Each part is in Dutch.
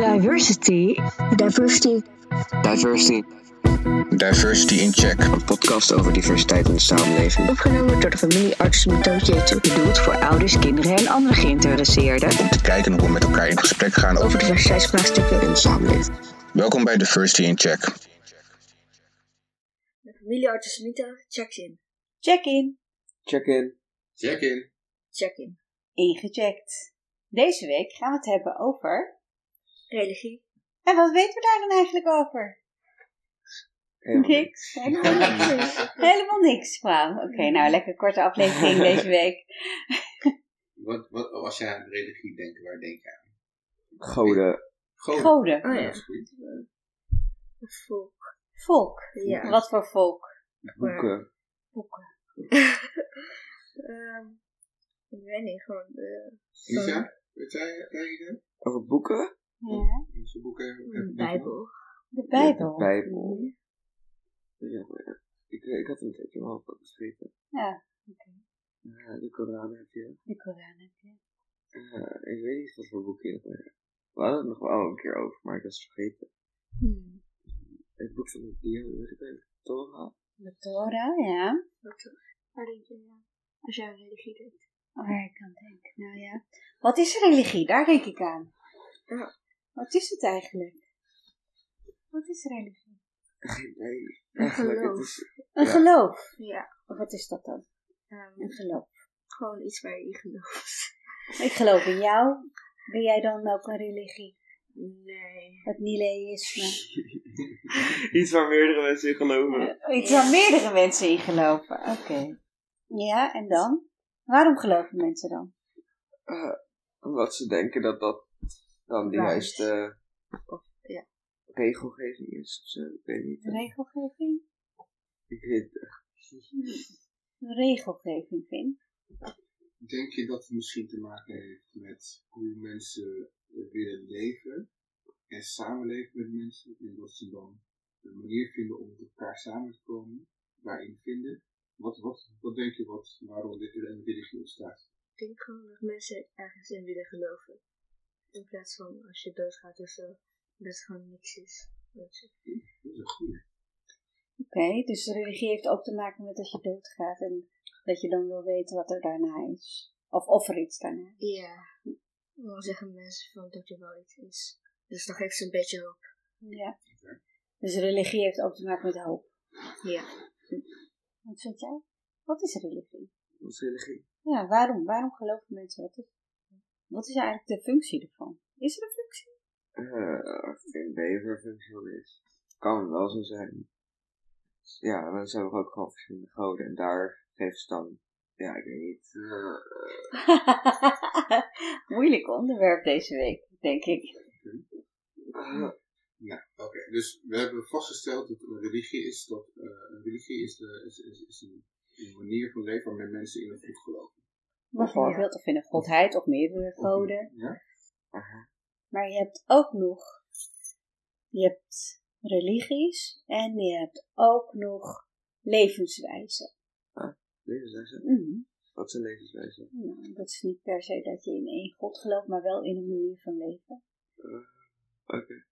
Diversity. Diversity. Diversity. Diversity in Check. Een podcast over diversiteit in de samenleving. Opgenomen door de familie Artsen met Jeetje. Bedoeld voor ouders, kinderen en andere geïnteresseerden. Om te kijken hoe we met elkaar in gesprek gaan over diversiteitsvraagstukken. In de samenleving. Welkom bij Diversity in Check. De familie Artsen checks in. Check-in. Check-in. Check-in. Check-in. Ingecheckt. Deze week gaan we het hebben over. Religie. En wat weten we daar dan eigenlijk over? Niks. Helemaal niks. Helemaal niks. Wauw. Oké, nou lekker korte aflevering deze week. Wat, wat, als jij aan religie denkt, waar denk je aan? Goden. Goden. Goden. Oh ja. Dat is goed. Volk. Volk. Ja. Wat voor volk? Boeken. Boeken. Ehm, ik weet niet, gewoon de Lisa, weet jij, ken je? Over boeken? Ja. Onze boeken. de Bijbel. De Bijbel. De Bijbel. Ja, maar ik, ik had een tijdje wel wat geschreven. Ja, Uh, de Koran heb je. de Koran heb je. Uh, ik weet niet wat voor boeken je hebt. maar We hadden het nog wel een keer over, maar ik was het vergeten. Hmm. Het boek van de dieren, weet ik wel. Torah. De Torah, ja. Wat, waar denk je aan? Als jij aan religie denkt. Waar ik aan denk. Nou ja. Wat is religie? Daar denk ik aan. Ja. Wat is het eigenlijk? Wat is religie? Geen idee. Een geloof. is... Een Ja. geloof. Ja. Of wat is dat dan? ehm, Een geloof. gewoon iets waar je in gelooft. Ik geloof in jou. Ben jij dan ook een religie? Nee. Het nihilisme. Iets waar meerdere mensen in geloven. Iets waar meerdere mensen in geloven. Oké. Ja, en dan? Waarom geloven mensen dan? Uh, omdat ze denken dat dat dan de juiste Of, ja. regelgeving is of zo. Ik weet niet. Regelgeving? Ik weet het echt. De regelgeving, vind Denk je dat het misschien te maken heeft met hoe mensen willen leven en samenleven met mensen? En dat ze dan een manier vinden om met elkaar samen te komen, daarin vinden? Wat, wat, wat denk je wat, waarom dit in religie ontstaat? Ik denk gewoon dat mensen ergens in willen geloven. In plaats van als je doodgaat of zo. Dat het gewoon niks is. Dat is een goede. Oké, dus de religie heeft ook te maken met dat je doodgaat en dat je dan wil weten wat er daarna is. Of of er iets daarna is. Ja. Dan zeggen mensen van dat er wel iets is. Dus dan geeft ze een beetje hoop. Ja. Dus religie heeft ook te maken met hoop. Ja. Wat vind jij? Wat is religie? Wat is religie? Ja, waarom? Waarom geloven mensen? Wat is, wat is eigenlijk de functie ervan? Is er een functie? Uh, geen idee of er een functie van is. Kan wel zo zijn. Ja, mensen hebben ook gewoon verschillende goden. En daar geven ze dan, ja, ik weet niet. eh, Moeilijk onderwerp deze week, denk ik. eh, Ja, oké. Dus we hebben vastgesteld dat een religie is, dat eh, een religie is, de, is, is, is een, een manier van leven waarmee mensen in een goed geloven. Bijvoorbeeld, of in een godheid of meerdere goden. Ja? aha. Maar je hebt ook nog, je hebt religies en je hebt ook nog levenswijzen. Levenswijze? Mhm. Wat is een levenswijze? Nou, dat is niet per se dat je in één god gelooft, maar wel in een manier van leven. Oké.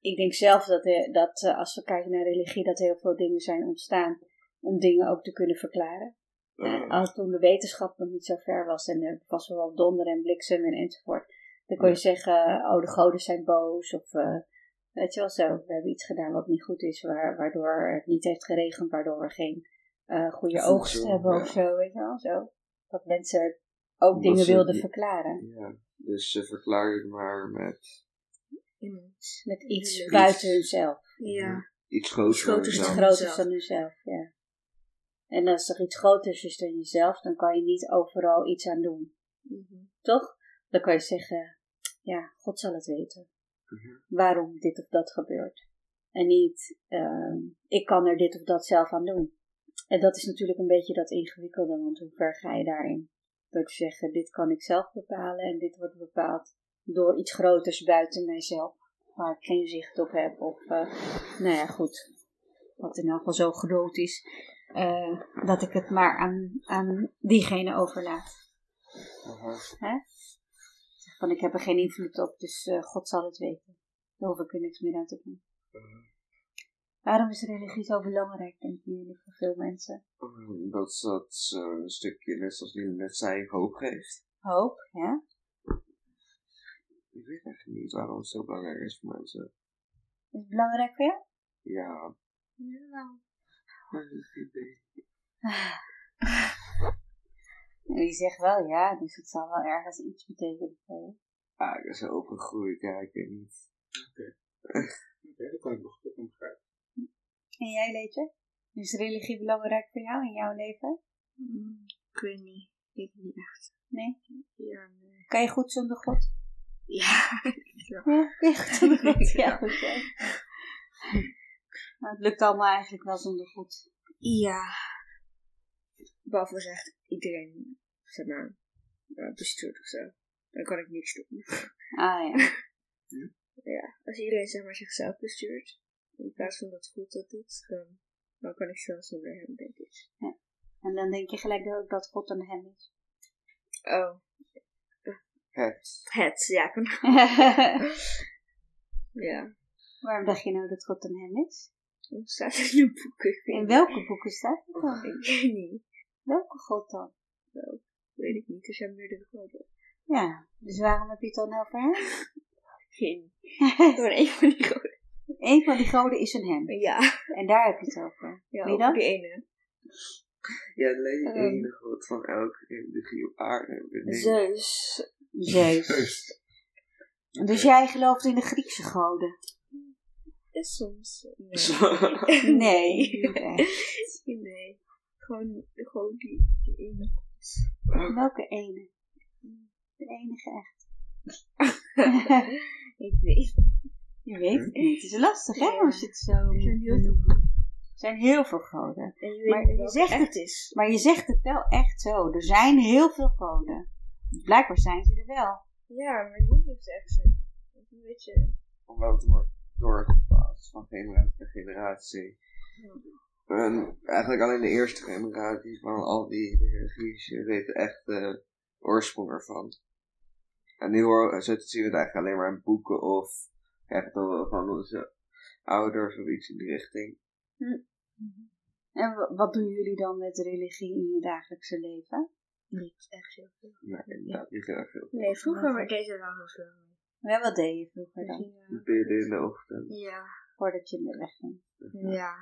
Ik denk zelf dat, eh, dat eh, als we kijken naar religie, dat heel veel dingen zijn ontstaan om dingen ook te kunnen verklaren. Eh, als toen de wetenschap nog niet zo ver was en er was wel donder en bliksem en enzovoort, dan kon je zeggen, oh de goden zijn boos of eh, weet je wel zo, we hebben iets gedaan wat niet goed is, waar, waardoor het niet heeft geregend, waardoor we geen eh, goede oogst hebben ja. of zo, weet je wel zo. Dat mensen ook Omdat dingen ze wilden die- verklaren ja, dus ze verklaren het maar met Iemand. met iets Iets- buiten hunzelf. Ja. iets groters dan groters Iets groters jezelf. dan jezelf, ja. En als er iets groters is dan jezelf, dan kan je niet overal iets aan doen. Mhm. Toch? Dan kan je zeggen, ja, God zal het weten. Mhm. Waarom dit of dat gebeurt. En niet, ehm, ik kan er dit of dat zelf aan doen. En dat is natuurlijk een beetje dat ingewikkelde, want hoe ver ga je daarin? Door te zeggen, dit kan ik zelf bepalen en dit wordt bepaald door iets groters buiten mijzelf. Waar ik geen zicht op heb. Of, eh, nou ja, goed. Wat in elk geval zo groot is. Eh, dat ik het maar aan, aan diegene overlaat. Aha. Hè? Zeg Van ik heb er geen invloed op, dus eh, God zal het weten. Daar hoef ik er niks meer aan te doen. Waarom is religie zo belangrijk, denken jullie, voor veel mensen? Dat dat zo'n stukje, net zoals jullie net zei, hoop geeft. Hoop, ja? Ik weet echt niet waarom het zo belangrijk is voor mensen. Is het belangrijk voor jou? Ja. En die zegt wel ja, dus het zal wel ergens iets betekenen voor je. Ah, ik ben zo opgegroeid, ja, ik weet niet. Oké, dat kan ik nog ik begrijpen. En jij, Leetje? Is religie belangrijk voor jou in jouw leven? mm, ik weet niet. Ik weet niet echt. Nee? Ja, nee. Kan je goed zonder God? Ja. Ja, kan je goed zonder God? Ja, goed. Ja. Het lukt allemaal eigenlijk wel zonder God. ja. Behalve als echt iedereen, zeg maar, uh, bestuurt of zo. Dan kan ik niks doen. Ah ja. Ja, als iedereen zeg maar zichzelf bestuurt, in plaats van dat goed dat doet, dan, dan kan ik zelf zonder hem, denk ik. En dan denk je gelijk ook dat God een hem is. Oh, Het. het, ja. ik kan- ja. Waarom dacht je nou dat God een hem is? Dat staat in de boeken. In welke boeken staat het dan? Ik weet niet. Welke God dan? Weet ik niet. Er zijn meerdere goden. Ja, dus waarom heb je het dan over hem? Geen. Gewoon één van die goden. Een van die goden is een hem. Ja. En daar heb je het over. Ja, Wie over dan? die ene. Ja, alleen de Ehm. ene god van elke religie op aarde. Zeus. Zeus. Dus jij gelooft in de Griekse goden? Is soms. niet. Nee, niet echt. Nee. Gewoon, gewoon die, die ene. Welke ene? De enige echt. ik weet. Je weet het niet. Het is lastig, hè? Ja. Als je het zo Er zijn heel veel benoemt. Er zijn heel veel goden. En je weet Maar je zegt echt het. is. Maar je zegt het wel echt zo. Er zijn heel veel goden. Blijkbaar zijn ze er wel. Ja, maar niet ze echt zijn. Een beetje. Omdat het wordt van generatie naar generatie. En eigenlijk alleen de eerste generatie van al die religies weten echt de oorsprong ervan. En nu hoor, zo zien we het eigenlijk alleen maar in boeken of echt van onze ouders of iets in die richting. En wa- wat doen jullie dan met religie in je dagelijkse leven? Niet echt heel veel. Nee, inderdaad, niet heel erg veel. Nee, vroeger maar deze wel heel veel. Ja, wat deed je vroeger dan? Bidden in de ochtend. Ja. Voordat je in de weg ging. Ja.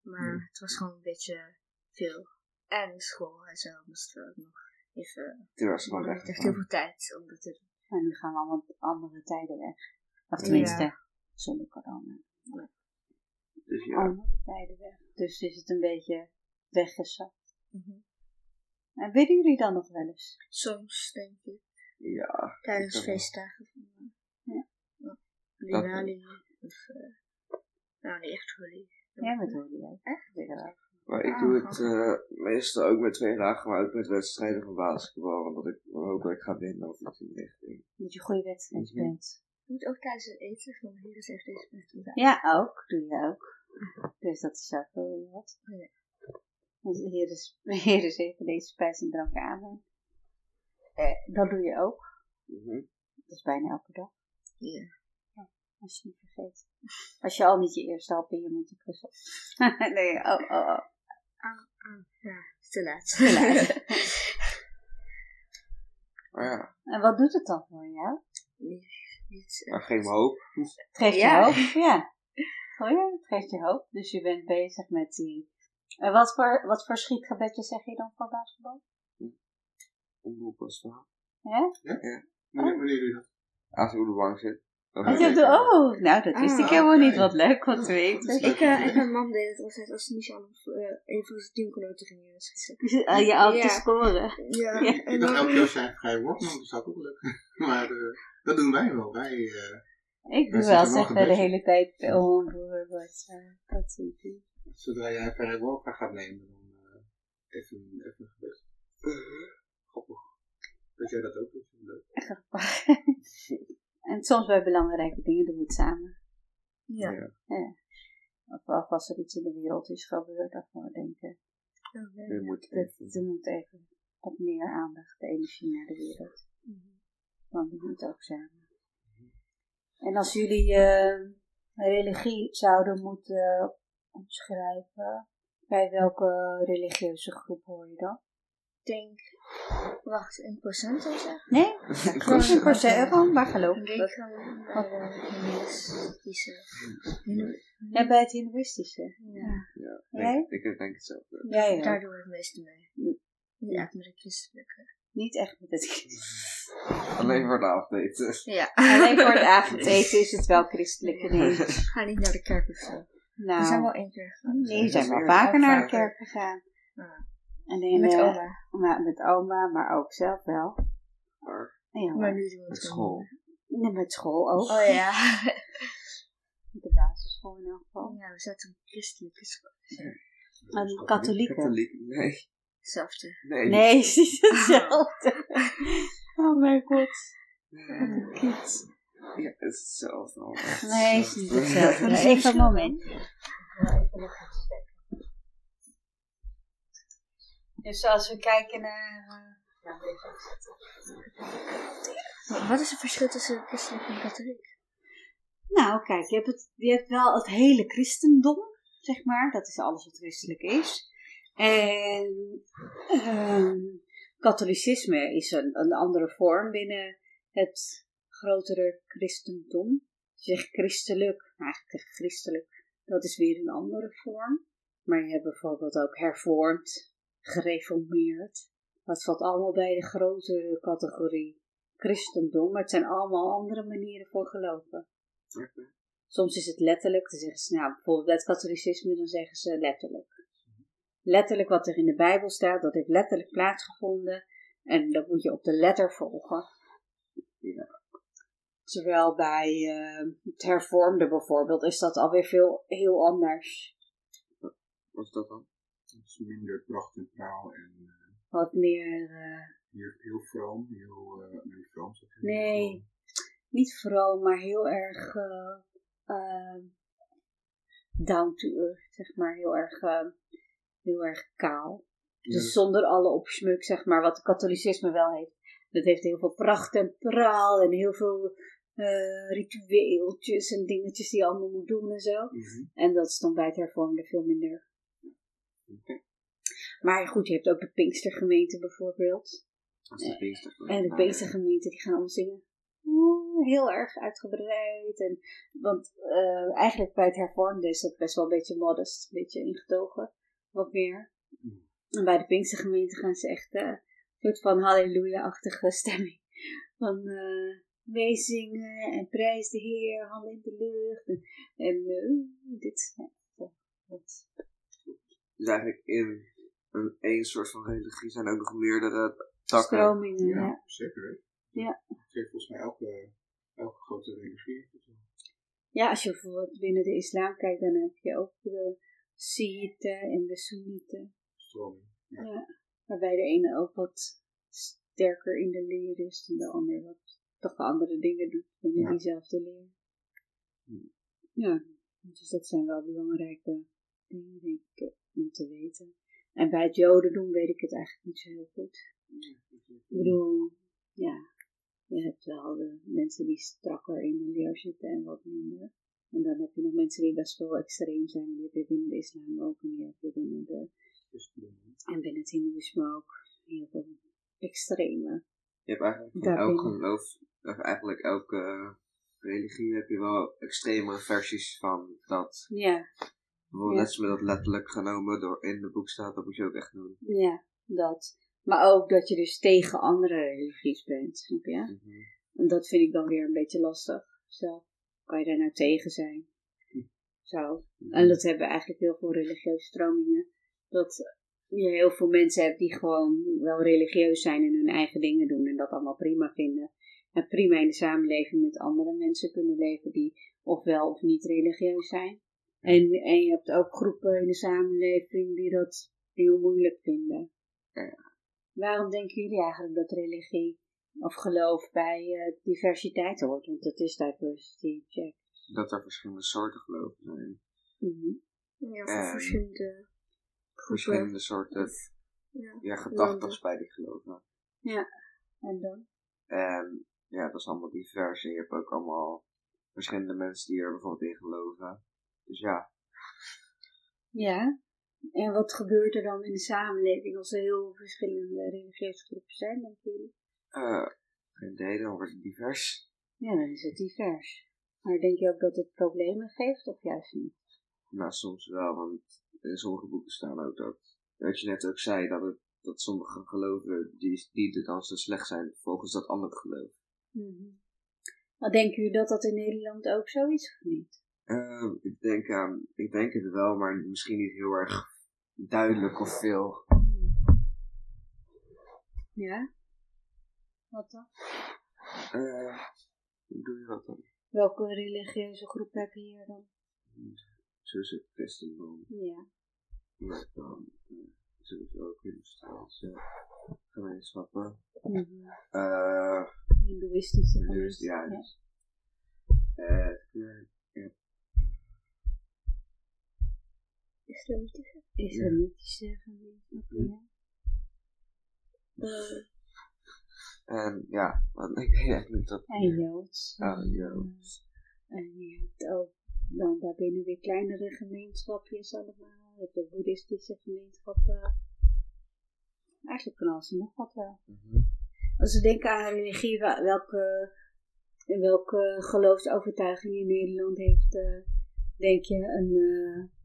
Maar het was gewoon een beetje veel. En school en zo moesten we ook nog even. Toen was hadden echt heel veel tijd om dat te doen. En nu gaan we allemaal andere tijden weg. Of tenminste, zonder corona. Dus ja, Andere tijden weg. Dus is het een beetje weggezakt. Mhm. En bidden jullie dan nog wel eens? Soms, denk ik. ja. Tijdens feestdagen van. Ja. ja. Dat- Diwali. Of. Nou, niet echt Holi. Ja, met jullie ook. Echt? Maar ik Ah, doe het eh, meestal ook met twee dagen, maar ook met wedstrijden van basketbal. Omdat ik hoop dat ik ga winnen of iets in die richting. Dat je goede wedstrijd Mhm. bent. Je moet ook tijdens het eten van hier is echt deze wel Ja, ook. Doe je ook. Dus dat is ook wel wat. Ja. Dus de Heer is, de Heer is even deze spijs en drank aan. Eh, dat doe je ook. Mhm. Dat is bijna elke dag. Ja. Als je niet vergeet. Als je al niet je eerste hap in je mond hebt gestopt. nee, oh, oh, oh. Ja, te laat. Te laat. Maar ja, En wat doet het dan voor jou? niet, niet, eh, maar geen hoop. Het geeft Ja. je hoop, ja. Oh ja, het geeft je hoop. Dus je bent bezig met die... En wat voor, wat voor schietgebedjes zeg je dan voor basketbal? Omroep was wel. Ja? Wanneer, wanneer doe je dat? Als ik op de bank zit. Dan Oh, ik hebt de- wel. oh, nou dat wist ik Ah, helemaal niet. Wat leuk wat te weten. ik, eh, en mijn mam deed het altijd als of eh, een van zijn teamgenoten ging eh, schieten. Ah, je oud te scoren. Ja, Ja. Ik en dacht dan... elke keer als jij een vrije worp nam, dat zou ook wel lukken. Maar eh, dat doen wij wel. Wij, eh, Ik doe Wij wel zitten wel zeggen de hele tijd oh, broer, wat, eh, wat doe je? zodra jij een vrije worp gaat nemen, dan eh, even, even een gebed. Grappig. Dat jij dat ook doet. Leuk. En soms bij belangrijke dingen doen we het samen. Ja. Ja. Of, of als er iets in de wereld is gebeurd, of we denken, Je moet dat even. er moet even wat meer aandacht, energie naar de wereld. Dan doen we het ook samen. En als jullie eh, religie zouden moeten omschrijven, bij welke religieuze groep hoor je dan? Ik denk, wacht, in procent ik zeggen? Nee? Per se, gewoon waar geloof Ik ik. bij de hindoeïstische. Hindoe- Ja, bij het hindoeïstische. Ja, Ja, Jij? ik, ik denk het. Ja, ja. daar doen we het meeste mee. Hm. Niet echt met de christelijke. Niet echt met het Alleen voor de avondeten. Ja. Alleen voor het avondeten is het wel christelijk. Nee. Ga niet naar de kerk of zo. Nou, We zijn wel één keer gegaan. nee, we zijn wel vaker naar de kerk gegaan. Ja. En dan, Met eh, oma. maar met oma, maar ook zelf wel. Maar Ja, Maar nu doen we het school. Nee, met school ook. Oh ja. De basisschool in elk geval. Ja, we zaten op een christelijke school. Een katholieke. Katholiek, nee. Hetzelfde. Nee. Nee, het is hetzelfde. Oh mijn god. Nee. Kids. Ja, het is hetzelfde. Nee, het is niet hetzelfde. Dat is Even een moment. Dus als we kijken naar... Maar Wat is het verschil tussen christelijk en katholiek? Nou, kijk, je hebt, het, je hebt wel het hele christendom, zeg maar. Dat is alles wat christelijk is. En ehm, katholicisme is een, een andere vorm binnen het grotere christendom. Je zegt christelijk, maar eigenlijk zeg christelijk, dat is weer een andere vorm. Maar je hebt bijvoorbeeld ook hervormd, gereformeerd. Dat valt allemaal bij de grotere categorie christendom. Maar het zijn allemaal andere manieren voor geloven. Soms is het letterlijk, dan zeggen ze, nou, bijvoorbeeld bij het katholicisme, dan zeggen ze letterlijk. Letterlijk wat er in de Bijbel staat, dat heeft letterlijk plaatsgevonden. En dat moet je op de letter volgen. Ja. Terwijl bij eh, het hervormde bijvoorbeeld, is dat alweer veel heel anders. Wat is dat dan? Is minder pracht en praal en eh, Wat meer, eh, heel, heel vroom. Heel, eh nee, vroom. Nee. niet vroom, maar heel erg down to earth, zeg maar. Heel erg, heel erg kaal. Ja, Dus zonder alle opsmuk, zeg maar, wat het katholicisme wel heeft. Dat heeft heel veel pracht en praal en heel veel eh, ritueeltjes en dingetjes die je allemaal moet doen en zo. mhm. En dat is dan bij het hervormde veel minder. Maar goed, je hebt ook de Pinkstergemeente bijvoorbeeld. Dat is de Pinkster. En de Pinkstergemeente, die gaan allemaal zingen. Oeh, heel erg uitgebreid. En, want eh, eigenlijk bij het hervormde is dat best wel een beetje modest, een beetje ingetogen. Wat meer. En bij de Pinkstergemeente gaan ze echt eh, een soort van halleluja-achtige stemming. Van eh wees zingen en prijs de Heer, handen in de lucht. En, en eh, dit. Ja, dat. Dus eigenlijk in een één soort van religie zijn ook nog meerdere takken. Stromingen, ja. Ja, zeker. Ja. Dat heeft volgens mij elke, elke grote religie. Ja, als je bijvoorbeeld binnen de islam kijkt, dan heb je ook de Shiiten en de Soenieten. Stroming. Ja. Ja. Waarbij de ene ook wat sterker in de leer is en de ander wat toch andere dingen doet binnen Ja. diezelfde leer. Ja, dus dat zijn wel belangrijke dingen, denk ik, eh, om te weten. En bij het Jodendom weet ik het eigenlijk niet zo heel goed. Ik bedoel, ja, je hebt wel de mensen die strakker in de leer zitten en wat minder. En dan heb je nog mensen die best wel extreem zijn. Die heb je binnen de islam ook en die heb je binnen de, en binnen het hindoeïsme ook. Heel veel extreme. Je hebt eigenlijk van elk geloof, of eigenlijk elke religie heb je wel extreme versies van dat. Ja, Bijvoorbeeld Ja. net als met dat letterlijk genomen door in het boek staat, dat moet je ook echt doen. ja, dat. Maar ook dat je dus tegen andere religies bent, snap je? Mhm. En dat vind ik dan weer een beetje lastig. Zelf kan je daar nou tegen zijn. Zo. En dat hebben eigenlijk heel veel religieuze stromingen. Dat je heel veel mensen hebt die gewoon wel religieus zijn en hun eigen dingen doen en dat allemaal prima vinden. En prima in de samenleving met andere mensen kunnen leven die ofwel of niet religieus zijn. En, en je hebt ook groepen in de samenleving die dat heel moeilijk vinden. Ja. Waarom denken jullie eigenlijk dat religie of geloof bij eh, diversiteit hoort? Want het is diversity check. Dat er verschillende soorten geloven zijn. Mhm. Ja, verschillende. Verschillende soorten Ja. ja, gedachten bij die geloven. En dan? En ja, dat is allemaal divers. En je hebt ook allemaal verschillende mensen die er bijvoorbeeld in geloven. Dus ja, Ja. En wat gebeurt er dan in de samenleving als er heel verschillende religieuze groepen zijn, denken jullie? eh geen idee, dan wordt het divers. Ja, dan is het divers. Maar denk je ook dat het problemen geeft of juist niet? Nou, soms wel, want in sommige boeken staan ook dat, wat je net ook zei, dat, het, dat sommige geloven die, die dan zo slecht zijn volgens dat andere geloof. Maar denken jullie dat dat in Nederland ook zo is of niet? Eh, ik, denk aan, ik denk het wel, maar misschien niet heel erg duidelijk of veel. Ja? Wat dan? Eh, hoe doe je dat dan? Welke religieuze groep heb je hier dan? Zoals het christendom. Ja. Maar dan eh, sowieso ook Hindoestaanse gemeenschappen. Eh, Hindoeïstische dus gemeenschap. ja, dus, eh, ja, Islamitische. Islamitische gemeenschap, ja. Eh, en ja, want ik weet eigenlijk niet dat. En Joods. Oh, Joods. En je hebt ook dan daarbinnen weer kleinere gemeenschapjes allemaal. Je hebt de boeddhistische gemeenschappen. Eigenlijk van alles en nog wat wel. Mhm. Als we denken aan religie, wel- welke, welke geloofsovertuiging in Nederland heeft, eh, denk je, een, eh,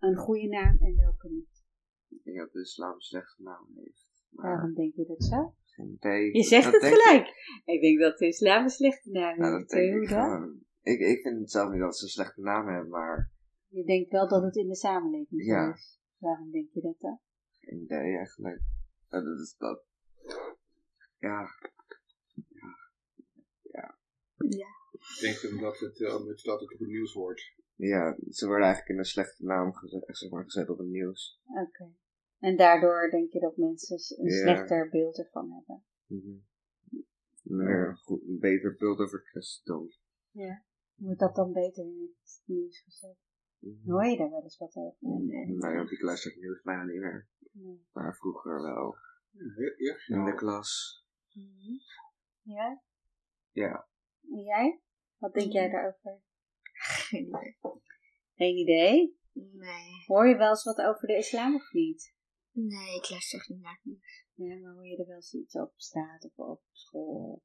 een goede naam en welke niet? Ik denk dat de islam een slechte naam heeft. Maar Waarom denk je dat zo? geen idee. Je zegt Dat het ik- gelijk. Ik denk dat de islam een slechte naam Nou, heeft. dat denk Hoe ik dan? Ik, ik vind het zelf niet dat ze een slechte naam hebben, maar Je denkt wel dat het in de samenleving zo Ja. is. Waarom denk je dat dan? geen idee eigenlijk. Ja, dat is dat. Ja, Ik denk omdat het, uh, omdat dat het op het nieuws wordt. Ja, ze worden eigenlijk in een slechte naam gezet, zeg maar, gezet op het nieuws. Oké. En daardoor denk je dat mensen een Ja. slechter beeld ervan hebben. Mhm. Meer een, goed, een beter beeld over christendom. Wordt dat dan beter in het nieuws gezet? Mhm. Hoor je daar wel eens wat over? Nee, want ik luister het nieuws bijna niet meer. Nee. Maar vroeger wel. Ja, ja, In de klas. Mhm. Ja? Ja. En jij? Wat denk jij daarover? Geen idee. Geen idee. Nee. Hoor je wel eens wat over de islam of niet? Nee, ik luister echt niet naar nieuws. Ja, maar hoor je er wel eens iets op straat of op school?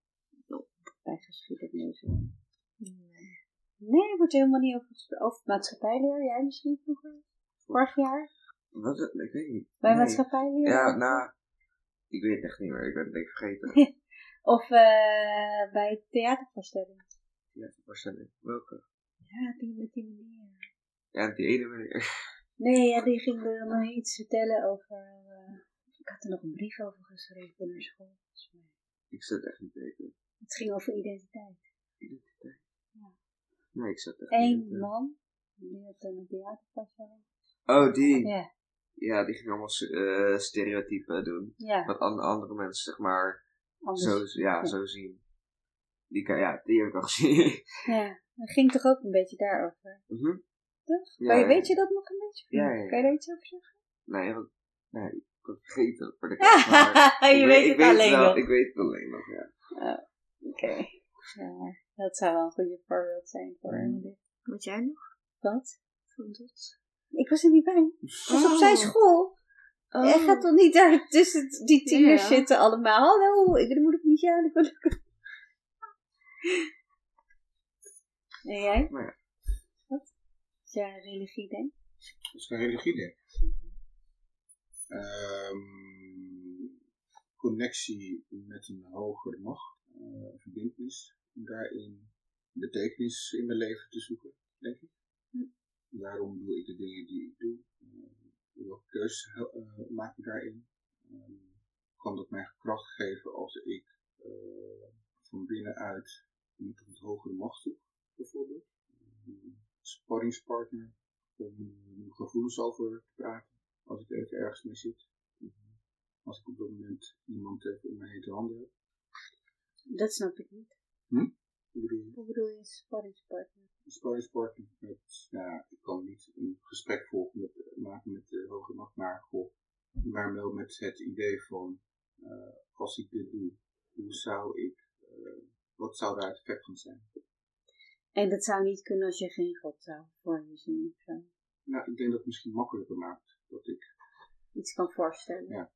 Of bij geschiedenis? Nee. Nee, wordt er helemaal niet over gesproken. Over maatschappijleer, jij misschien vroeger? Vorig jaar? Wat? het- Ik weet niet. Bij Nee. maatschappijleer? Ja, nou, ik weet het echt niet meer. Ik ben het denk ik vergeten. Of eh, bij theatervoorstelling? ja, voorstelling. Welke? Ja, die met die meneer. Ja, die ene meneer. Nee, ja, die ging er nog iets vertellen over... eh, ik had er nog een brief over geschreven naar school. Ik zat echt niet weten. Het ging over identiteit. Identiteit. Ja. Nee, ik zat echt Eén man, die had een theatervoorstelling. Oh, die. Ja, Ja, die ging allemaal eh, stereotypen doen. ja. Wat an- andere mensen, zeg maar, Anders. zo, ja, ja. zo zien. Die, kan, ja, die heb ik al gezien. Ja, dat ging toch ook een beetje daarover. Mhm. Toch? Ja, je, weet je dat nog een beetje? Ja, ja. Kan je daar iets over zeggen? Nee, want, nee, ik het vergeten. maar je ik weet het alleen wel, nog. Ik weet het alleen nog, ja. Oké. Ja, dat zou wel een goede voorbeeld zijn voor Mm. dit. Wat jij nog? Wat? Van dat? Ik was er niet bij. Ik was op Oh. zijn school. Oh. Jij gaat toch niet daar tussen die tieners Ja. zitten allemaal? Hallo, ik, dan moet ik niet aan. En jij? Maar ja. Wat? Als jij aan religie denkt? Dat is geen religie, denk ik. Ehm, connectie met een hogere macht, eh, verbindenis, om daarin betekenis in mijn leven te zoeken, denk ik. Daarom doe ik de dingen die ik doe. Uh, welke keuzes eh, maak ik daarin? Ehm, kan dat mij kracht geven als ik eh, van binnenuit met een hogere macht zoek, bijvoorbeeld? Een sparringspartner om eh, mijn gevoelens over te praten als ik even ergens mee zit. Als ik op dat moment iemand even om me heen te handen heb. Dat snap ik niet. Hoe bedoel je? Hoe bedoel je sparringspartner? Een sparringspartner met, ja, ik kan niet een gesprek volgen met, maken met de hoge macht, maar, maar wel met het idee van, eh, als ik dit doe, hoe zou ik, eh, wat zou daar het effect van zijn? En dat zou niet kunnen als je geen God zou voor je zien. of zo. Nou, ik denk dat het misschien makkelijker maakt dat ik Iets kan voorstellen. Ja.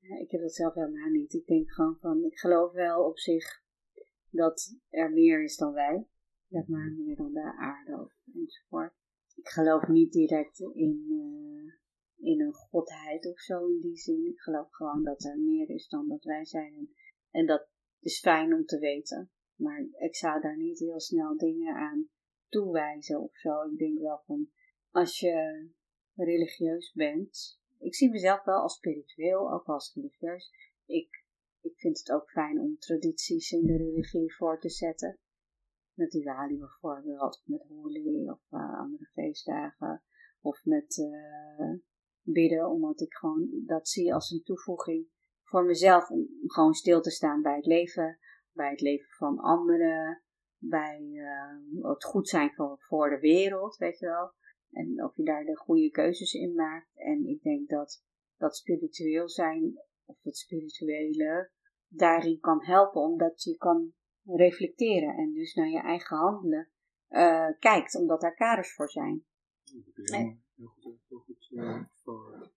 Ja, ik heb dat zelf helemaal niet. Ik denk gewoon van, ik geloof wel op zich dat er meer is dan wij. Zeg maar, meer dan de aarde of enzovoort. Ik geloof niet direct in, eh, in een godheid of zo in die zin. Ik geloof gewoon dat er meer is dan dat wij zijn. En dat is fijn om te weten. Maar ik zou daar niet heel snel dingen aan toewijzen of zo. Ik denk wel van, als je religieus bent. Ik zie mezelf wel als spiritueel, ook als religieus. Ik, ik vind het ook fijn om tradities in de religie voor te zetten. Met Diwali bijvoorbeeld, met Holi of eh, andere feestdagen. Of met eh, bidden, omdat ik gewoon dat zie als een toevoeging voor mezelf. Om gewoon stil te staan bij het leven, bij het leven van anderen. Bij eh, het goed zijn voor, voor de wereld, weet je wel. En of je daar de goede keuzes in maakt. En ik denk dat dat spiritueel zijn, of het spirituele, daarin kan helpen, omdat je kan reflecteren en dus naar je eigen handelen eh, kijkt, omdat daar kaders voor zijn. helemaal heel goed, heel goed eh, voor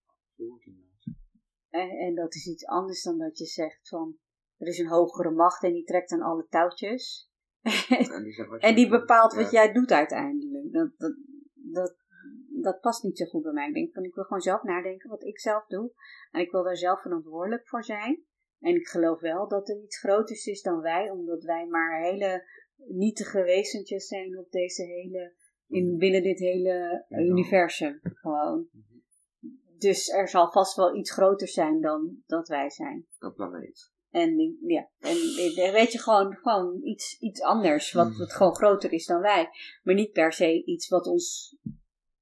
en dat is iets anders dan dat je zegt van, er is een hogere macht en die trekt aan alle touwtjes. En die, en bepaalt Ja. wat jij doet uiteindelijk. Dat, dat, dat, dat past niet zo goed bij mij. Ik denk van, ik wil gewoon zelf nadenken wat ik zelf doe. En ik wil daar zelf verantwoordelijk voor zijn. En ik geloof wel dat er iets groters is dan wij, omdat wij maar hele nietige wezentjes zijn op deze hele, in, binnen dit hele universum. Gewoon. Dus er zal vast wel iets groters zijn dan dat wij zijn. Een planeet. En ja, en weet je gewoon, gewoon iets, iets anders, wat, wat gewoon groter is dan wij. Maar niet per se iets wat ons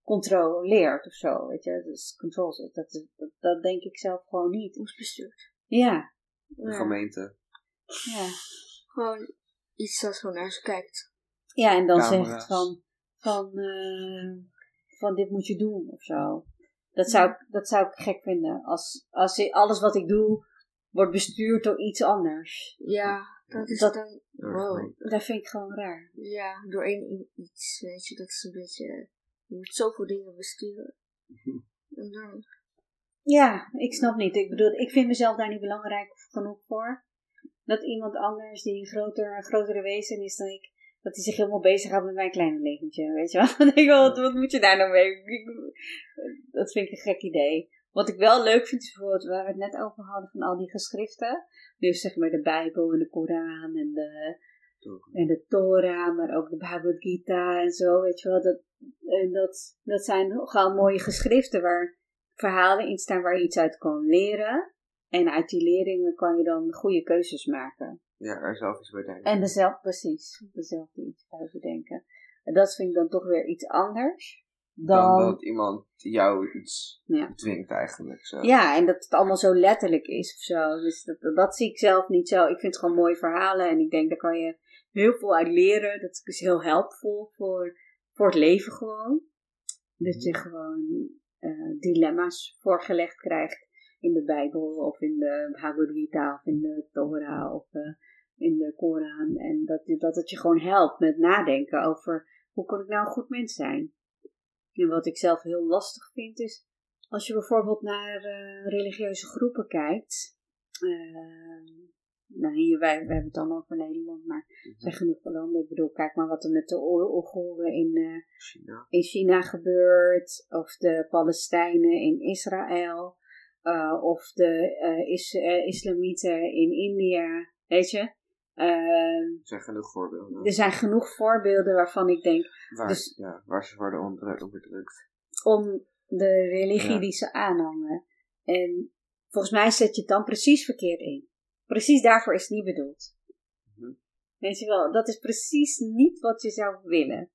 controleert of zo, weet je. Dus control, dat, dat, dat, dat denk ik zelf gewoon niet. Ons bestuurt. Ja, De Ja. gemeente. ja. Gewoon iets dat gewoon naar ze kijkt. Ja, en dan Camera's. zegt van, van, eh, van dit moet je doen of zo. Dat zou, ik- dat zou ik gek vinden. Als, als alles wat ik doe wordt bestuurd door iets anders. Ja, dat is Dat- dan... Wow. Dat vind ik gewoon raar. Ja, door één iets, weet je. Dat is een beetje... Je moet zoveel dingen besturen. En dan... Ja, ik snap niet. Ik bedoel, ik vind mezelf daar niet belangrijk genoeg voor. Dat iemand anders die een, groter, grotere wezen is dan ik, dat hij zich helemaal bezighoudt met mijn kleine leventje. Weet je wel? Dan denk ik wat, wat moet je daar nou mee? Dat vind ik een gek idee. Wat ik wel leuk vind is bijvoorbeeld, waar we het net over hadden van al die geschriften. Dus zeg maar de Bijbel en de Koran en de, en de Torah, maar ook de Bhagavad Gita en zo, weet je wel. Dat, en dat, dat zijn gewoon mooie geschriften waar verhalen in staan waar je iets uit kan leren. En uit die leringen kan je dan goede keuzes maken. Ja, er zelf iets bij denken. En dezelfde, precies, dezelfde iets bij bedenken. En dat vind ik dan toch weer iets anders. Dan, dan dat iemand jou iets Ja. dwingt eigenlijk. Zo. Ja, en dat het allemaal zo letterlijk is of zo. Dus dat, dat zie ik zelf niet zo. Ik vind het gewoon mooie verhalen en ik denk daar kan je heel veel uit leren. Dat is heel helpvol voor, voor het leven gewoon. Dat je gewoon eh, dilemma's voorgelegd krijgt in de Bijbel of in de Bhagavad Gita of in de Torah of eh, in de Koran. En dat, dat het je gewoon helpt met nadenken over hoe kan ik nou een goed mens zijn. En wat ik zelf heel lastig vind is als je bijvoorbeeld naar eh, religieuze groepen kijkt. eh, nou, hier, wij, wij hebben het dan over Nederland, maar er zijn genoeg landen. Ik bedoel, kijk maar wat er met de Oeigoeren in, eh, China. in China gebeurt, of de Palestijnen in Israël, of de is, Islamieten in India, weet je. Eh, Er zijn genoeg voorbeelden. er zijn genoeg voorbeelden waarvan ik denk, waar, dus- ja, waar ze worden onderdrukt. om de religie Ja. die ze aanhangen. En volgens mij zet je het dan precies verkeerd in. Precies daarvoor is het niet bedoeld. Mhm. Weet je wel, dat is precies niet wat je zou willen.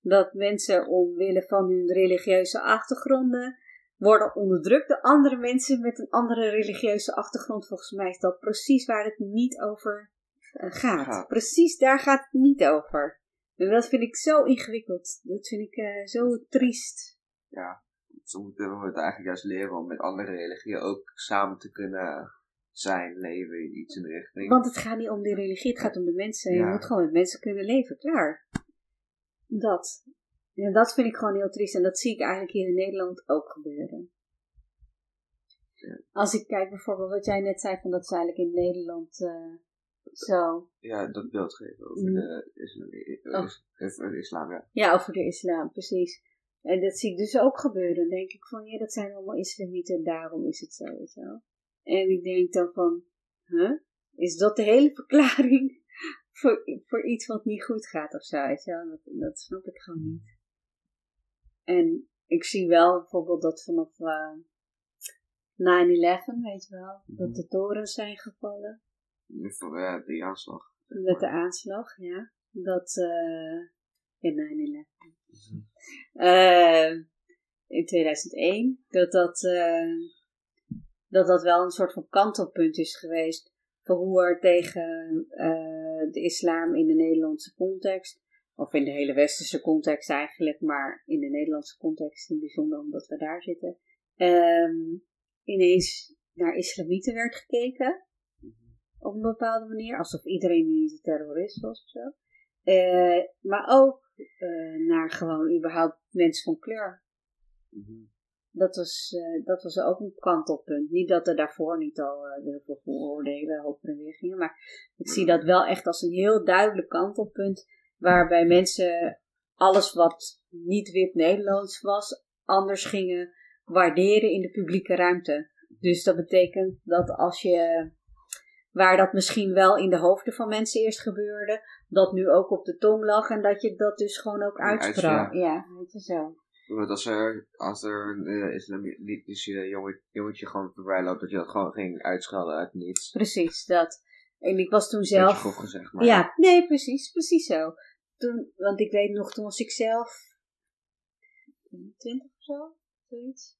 Dat mensen omwille van hun religieuze achtergronden worden onderdrukt door andere mensen met een andere religieuze achtergrond. Volgens mij is dat precies waar het niet over gaat. Gaat. Precies daar gaat het niet over. En dat vind ik zo ingewikkeld. Dat vind ik eh, zo triest. Ja, ze moeten we moeten eigenlijk juist leren om met andere religieën ook samen te kunnen zijn, leven, iets in de richting. Want het gaat niet om de religie, het gaat om de mensen. Je moet gewoon met mensen kunnen leven, klaar. Dat. En dat vind ik gewoon heel triest. En dat zie ik eigenlijk hier in Nederland ook gebeuren. Ja. Als ik kijk bijvoorbeeld wat jij net zei, van dat ze eigenlijk in Nederland eh, zo... Ja, dat beeld geven over Mm. de islam, Oh. is- over de islam, ja. Ja, over de islam, precies. En dat zie ik dus ook gebeuren. Dan denk ik van, ja, dat zijn allemaal islamieten, daarom is het zo, weet je wel. En ik denk dan van, huh? Is dat de hele verklaring voor, voor iets wat niet goed gaat of zo, weet je wel? Dat, dat snap ik gewoon niet. En ik zie wel bijvoorbeeld dat vanaf eh 9-11, weet je wel, dat de torens zijn gevallen. Voor eh, die aanslag. Met de aanslag, ja. Dat, eh in 9-11. Eh, in 2001. Dat dat, eh, dat dat wel een soort van kantelpunt is geweest. Voor hoe er tegen eh, de islam in de Nederlandse context. Of in de hele westerse context eigenlijk. Maar in de Nederlandse context in het bijzonder omdat we daar zitten. ehm, ineens naar islamieten werd gekeken op een bepaalde manier. Alsof iedereen ineens een terrorist was of zo. Eh, maar ook eh, naar gewoon überhaupt mensen van kleur. Mhm. Dat was, eh, dat was ook een kantelpunt. Niet dat er daarvoor niet al heel veel vooroordelen over en weer gingen. Maar ik zie dat wel echt als een heel duidelijk kantelpunt. Waarbij mensen alles wat niet wit Nederlands was, anders gingen waarderen in de publieke ruimte. Dus dat betekent dat als je, waar dat misschien wel in de hoofden van mensen eerst gebeurde, dat nu ook op de tong lag en dat je dat dus gewoon ook uitsprak. Ja, weet je zo. Want als er, als er een uh, islamitische jongen, jongetje gewoon voorbij loopt, dat je dat gewoon ging uitschelden uit niets. Precies, dat. En ik was toen zelf. grof gezegd, maar Ja, nee, precies, precies zo. Toen, want ik weet nog, toen was ik zelf 20 of zo, zoiets.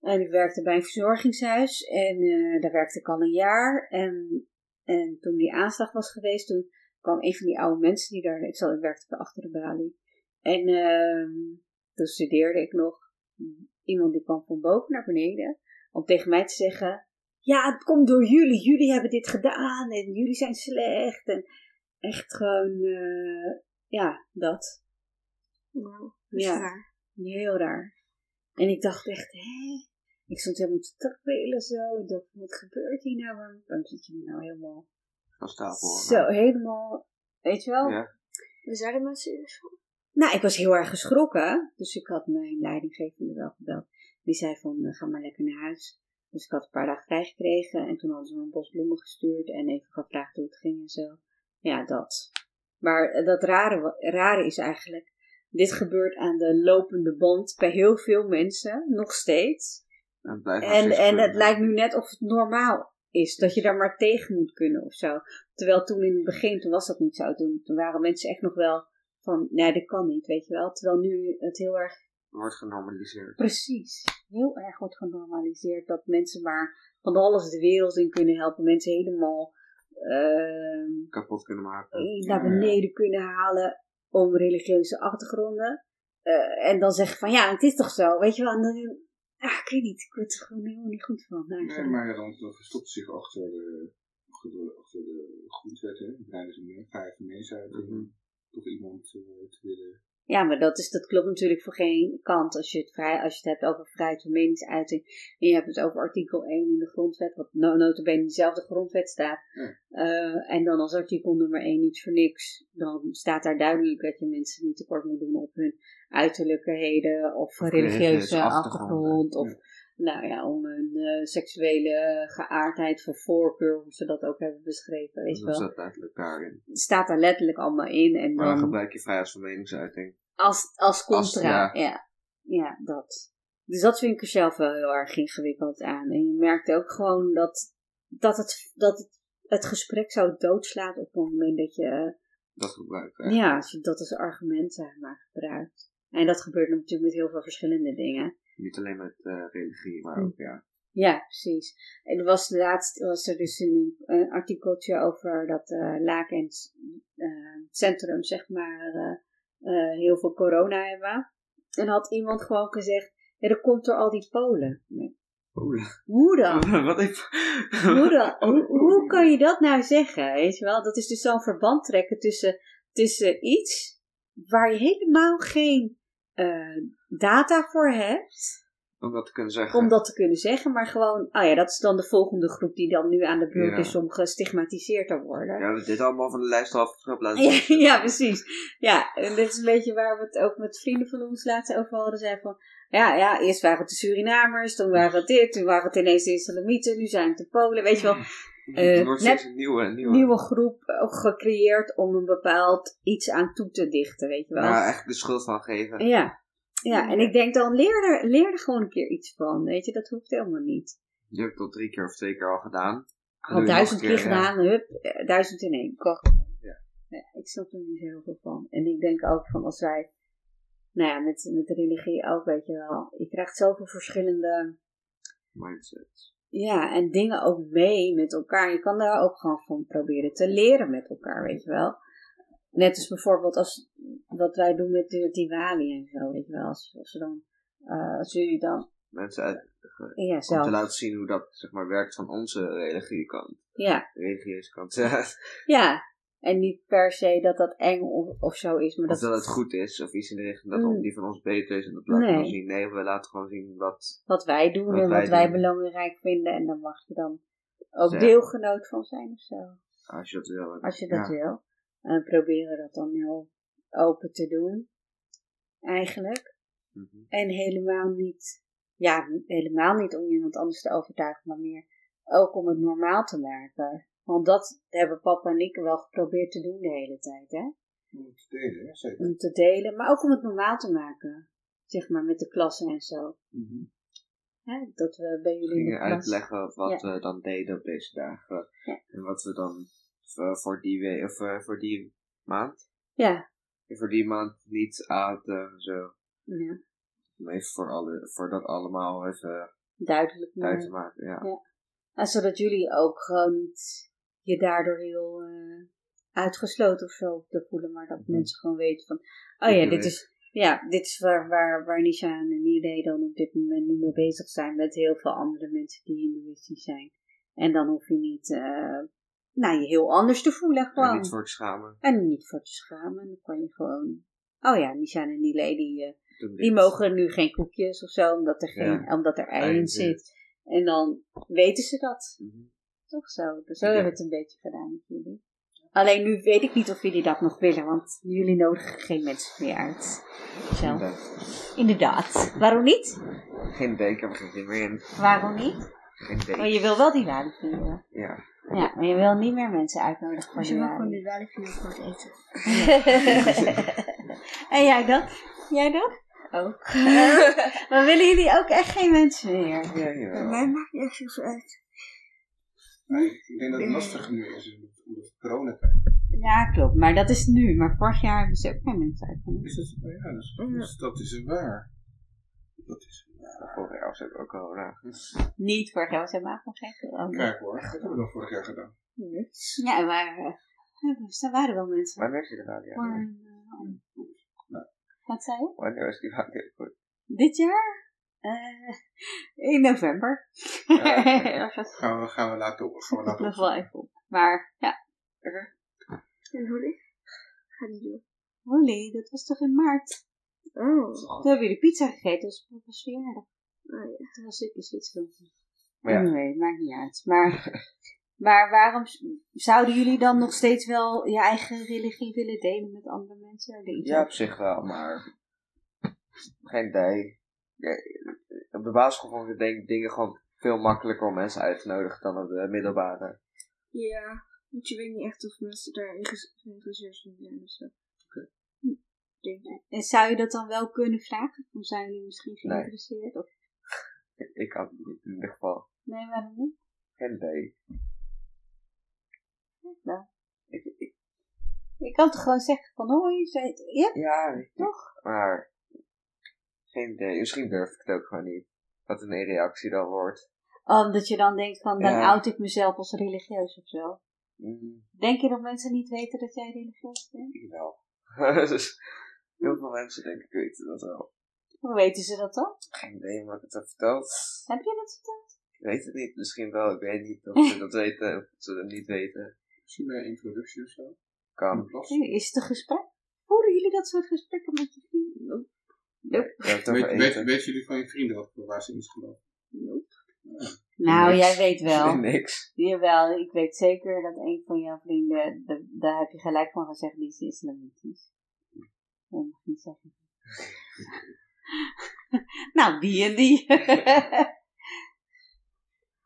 En ik werkte bij een verzorgingshuis en eh, daar werkte ik al een jaar. En, en toen die aanslag was geweest, toen kwam een van die oude mensen die daar, ik, zat, ik werkte achter de balie. En ehm, toen studeerde ik nog. Iemand die kwam van boven naar beneden om tegen mij te zeggen: Ja, het komt door jullie. Jullie hebben dit gedaan en jullie zijn slecht. En echt gewoon, eh, ja, dat. Ja. raar. Heel raar. En ik dacht echt, hè? Ik stond helemaal te trappelen zo. Ik dacht, wat gebeurt hier nou? Waarom- Waarom zit je me nou helemaal van stapel. zo helemaal, weet je wel? Ja. We zeiden mensen. Nou, ik was heel erg geschrokken. Dus ik had mijn leidinggevende wel gebeld. Die zei van, eh, ga maar lekker naar huis. Dus ik had een paar dagen vrij gekregen. En toen hadden ze me een bos bloemen gestuurd. En even gevraagd hoe het ging en zo. Ja, dat. Maar eh, dat rare, rare is eigenlijk... Dit gebeurt aan de lopende band bij heel veel mensen. Nog steeds. En, En, het lijkt nu net of het normaal is. Dat je daar maar tegen moet kunnen of zo. Terwijl toen in het begin, toen was dat niet zo. Toen, toen waren mensen echt nog wel van, nee, dit kan niet, weet je wel. Terwijl nu het heel erg, Wordt genormaliseerd. precies, heel erg wordt genormaliseerd. Dat mensen maar van alles de wereld in kunnen helpen. Mensen helemaal ehm, Kapot kunnen maken. naar beneden kunnen halen om religieuze achtergronden. Eh, en dan zeggen van, ja, het is toch zo, weet je wel. En dan, ik weet niet, ik word er gewoon helemaal niet goed van. Nou, Nee, maar dan, dan verstopt zich achter de, achter de, achter de grondwet, hè. Breiden ze meer, vijf mensen uit om Mhm. toch iemand eh, te willen. Ja, maar dat, is, dat klopt natuurlijk voor geen kant. Als je, het vrij, als je het hebt over vrijheid van meningsuiting. En je hebt het over artikel 1 in de grondwet. Wat no, notabene in dezelfde grondwet staat. Ja. Eh, en dan als artikel nummer 1 niet voor niks. Dan staat daar duidelijk dat je mensen niet tekort moet doen op hun uiterlijkheden. Of, Of religieuze achtergrond, Of nou ja, om hun eh, seksuele geaardheid voor voorkeur. Hoe ze dat ook hebben beschreven. Weet Dat staat daarin. Staat daar letterlijk allemaal in. En Maar dan dan, gebruik je vrijheid van meningsuiting. als, als Als- contra, ja. ja. ja. dat. Dus dat vind ik er zelf wel heel erg ingewikkeld aan. En je merkt ook gewoon dat, dat, het, dat het, het gesprek zo doodslaat op het moment dat je, eh, Dat gebruikt. ja, als je dat als argument zeg maar gebruikt. En dat gebeurt natuurlijk met heel veel verschillende dingen. Niet alleen met eh, religie, maar Hm. ook ja. Ja, precies. En er was laatst was er dus een, een artikeltje over dat eh Lakens eh, centrum, zeg maar, heel veel corona hebben. En had iemand gewoon gezegd, ja, dat komt door al die Polen. Nee. Hoe Hoe dan? Wat. Hoe, dan? Hoe, hoe kan je dat nou zeggen? Weet je wel? Dat is dus zo'n verband trekken tussen, tussen iets waar je helemaal geen eh, data voor hebt. Om dat te kunnen zeggen. om dat te kunnen zeggen, maar gewoon, ah ja, dat is dan de volgende groep die dan nu aan de beurt Ja. is om gestigmatiseerd te worden. Ja, dit allemaal van de lijst afgetrapt laten Ja, zien. ja, precies. Ja, en dit is een beetje waar we het ook met vrienden van ons laatst over hadden. Zeiden van, ja, ja, eerst waren het de Surinamers, toen waren het dit, toen waren het ineens de Islamieten, nu zijn het de Polen. Weet je wel, Het eh, wordt net- steeds een nieuwe, nieuwe. nieuwe groep ook gecreëerd om een bepaald iets aan toe te dichten, weet je wel. Ja, echt de schuld van geven. Ja, ja, en ik denk dan, leer er, leer er gewoon een keer iets van, weet je, dat hoeft helemaal niet. Die heb ik tot drie keer of twee keer al gedaan. Al je duizend keer ja. gedaan, hup, eh, duizend in één. Ja. Ja, ik snap er niet zo heel veel van. En ik denk ook van als wij, nou ja, met, met de religie ook, weet je wel, je krijgt zoveel verschillende, Mindset. Ja, en dingen ook mee met elkaar. Je kan daar ook gewoon van proberen te leren met elkaar, weet je wel. Net als bijvoorbeeld als, wat wij doen met de Diwali en zo, weet je wel. Als, als, we dan, eh, als jullie dan, Mensen uit, ja, om te laten zien hoe dat zeg maar, werkt van onze religiekant. ja, Religieuze kant. Ja. En niet per se dat dat eng of, of zo is, maar Of dat, dat het goed is, of iets in de richting dat Mm. die van ons beter is en dat laten we Nee. zien. Nee, we laten gewoon zien wat. wat wij doen Wat en wij wat wij doen. belangrijk vinden. En dan mag je dan ook Ja. deelgenoot van zijn of zo. Als je dat wil. Als je dat ja. wil. En proberen dat dan heel open te doen. Eigenlijk. Mhm. En helemaal niet, ja, helemaal niet om iemand anders te overtuigen, maar meer ook om het normaal te maken. Want dat hebben papa en ik wel geprobeerd te doen de hele tijd, hè? Om te delen, hè, zeker. Om te delen, maar ook om het normaal te maken. Zeg maar met de klassen en zo. Mhm. Hè? Dat we bij jullie in de Gingen klas... uitleggen wat we dan deden op deze dagen. Ja. En wat we dan eh, voor die, we of, eh, voor die maand. Ja, En voor die maand niet aten. Zo. ja, Om even voor, alle, voor dat allemaal even duidelijk. te maken. Ja. Ja. En zodat jullie ook gewoon niet je daardoor heel eh, uitgesloten of zo te voelen, maar dat Mhm. mensen gewoon weten van, oh ja, dit is, ja, dit is waar, waar, waar Nisha en Nide dan op dit moment nu mee bezig zijn met heel veel andere mensen die hindoeïstisch zijn. En dan hoef je niet, eh, nou, je heel anders te voelen En gewoon. niet voor te schamen. En niet voor te schamen. Dan kan je gewoon, oh ja, Nisha en Nile, die, eh, die mogen nu geen koekjes of zo, omdat er, geen, Ja. omdat er ei in zit. En dan weten ze dat. Mhm. Toch zo. Dus zo Ja. hebben we het een beetje gedaan met jullie. Alleen nu weet ik niet of jullie dat nog willen, want jullie nodigen geen mensen meer uit. Zo. Inderdaad. Inderdaad. Waarom niet? Geen idee, ik heb er geen zin meer in. Waarom niet? Geen idee. Want je wil wel die vieren. Ja. Ja, maar je wil niet meer mensen uitnodigen voor je Diwali. gewoon die vieren voor het eten. en jij dat? Jij dat? Ook. maar willen jullie ook echt geen mensen meer? Ja, jawel. Mij maakt niet echt zoveel uit. Maar ik denk dat het lastig nu is, omdat het corona Ja, klopt. Maar dat is nu. Maar vorig jaar hebben ze ook geen mensen uitgenodigd. is. Dat, ja, dus, dus dat is waar. Dat is waar. Vorig jaar was ook al corona. Niet vorig jaar was helemaal nog geen corona. Kijk hoor, dat hebben we dan vorig jaar gedaan. Ja, maar uh, er waren wel mensen. Wanneer is die radio? Voor een, eh, Wat zei je? Wanneer is die radio? Dit jaar? Eh, in november. Ja, Gaan we, gaan we laten op. Gaan we laten nog op. wel even op. Maar ja, En ik? Ga niet doen. Holly, dat was toch in maart? Oh. Toen hebben jullie pizza gegeten, dat was papa's verjaardag. oh ja. Toen was ik dus iets van. Maar ja. Anyway, maakt niet uit. Maar, maar waarom zouden jullie dan nog steeds wel je eigen religie willen delen met andere mensen? Iets Ja, op op- zich wel, maar geen idee. Ja, op de basisschool vond ik denk, dingen gewoon veel makkelijker om mensen uit te nodigen dan op de middelbare. Ja, want je weet niet echt of mensen daar inge- geïnteresseerd in zijn of zo. Hm, Denk ik. En zou je dat dan wel kunnen vragen? Of zijn jullie misschien Nee. geïnteresseerd? Of, Ik kan het niet in ieder geval. nee, waarom niet? Geen idee. wel. Ik, ik, Je kan toch gewoon zeggen van hoi, zei het, ja, ja, je, toch? maar geen idee. Misschien durf ik het ook gewoon niet. Wat een reactie dan wordt. Omdat je dan denkt van, dan Ja. oud ik mezelf als religieus of zo. Mm, Denk je dat mensen niet weten dat jij religieus bent? ik wel. dus heel veel mensen denk ik weten dat wel. Hoe weten ze dat dan? Geen idee, maar ik het heb verteld. Heb je dat verteld? Ik weet het niet, misschien wel. Ik weet niet of ze dat weten of ze dat niet weten. Misschien bij een introductie of zo. Kan. Is het een gesprek? Horen jullie dat soort gesprekken met je vrienden? Nope. Weet, weet, weten jullie van je vrienden wat voor waar ze in is gelopen? Nou, Niks. jij weet wel. Niks. Jawel, ik weet zeker dat een van jouw vrienden, de- daar heb je gelijk van gezegd, die is islamitisch. Dat mag ik niet zeggen. nou, die en die.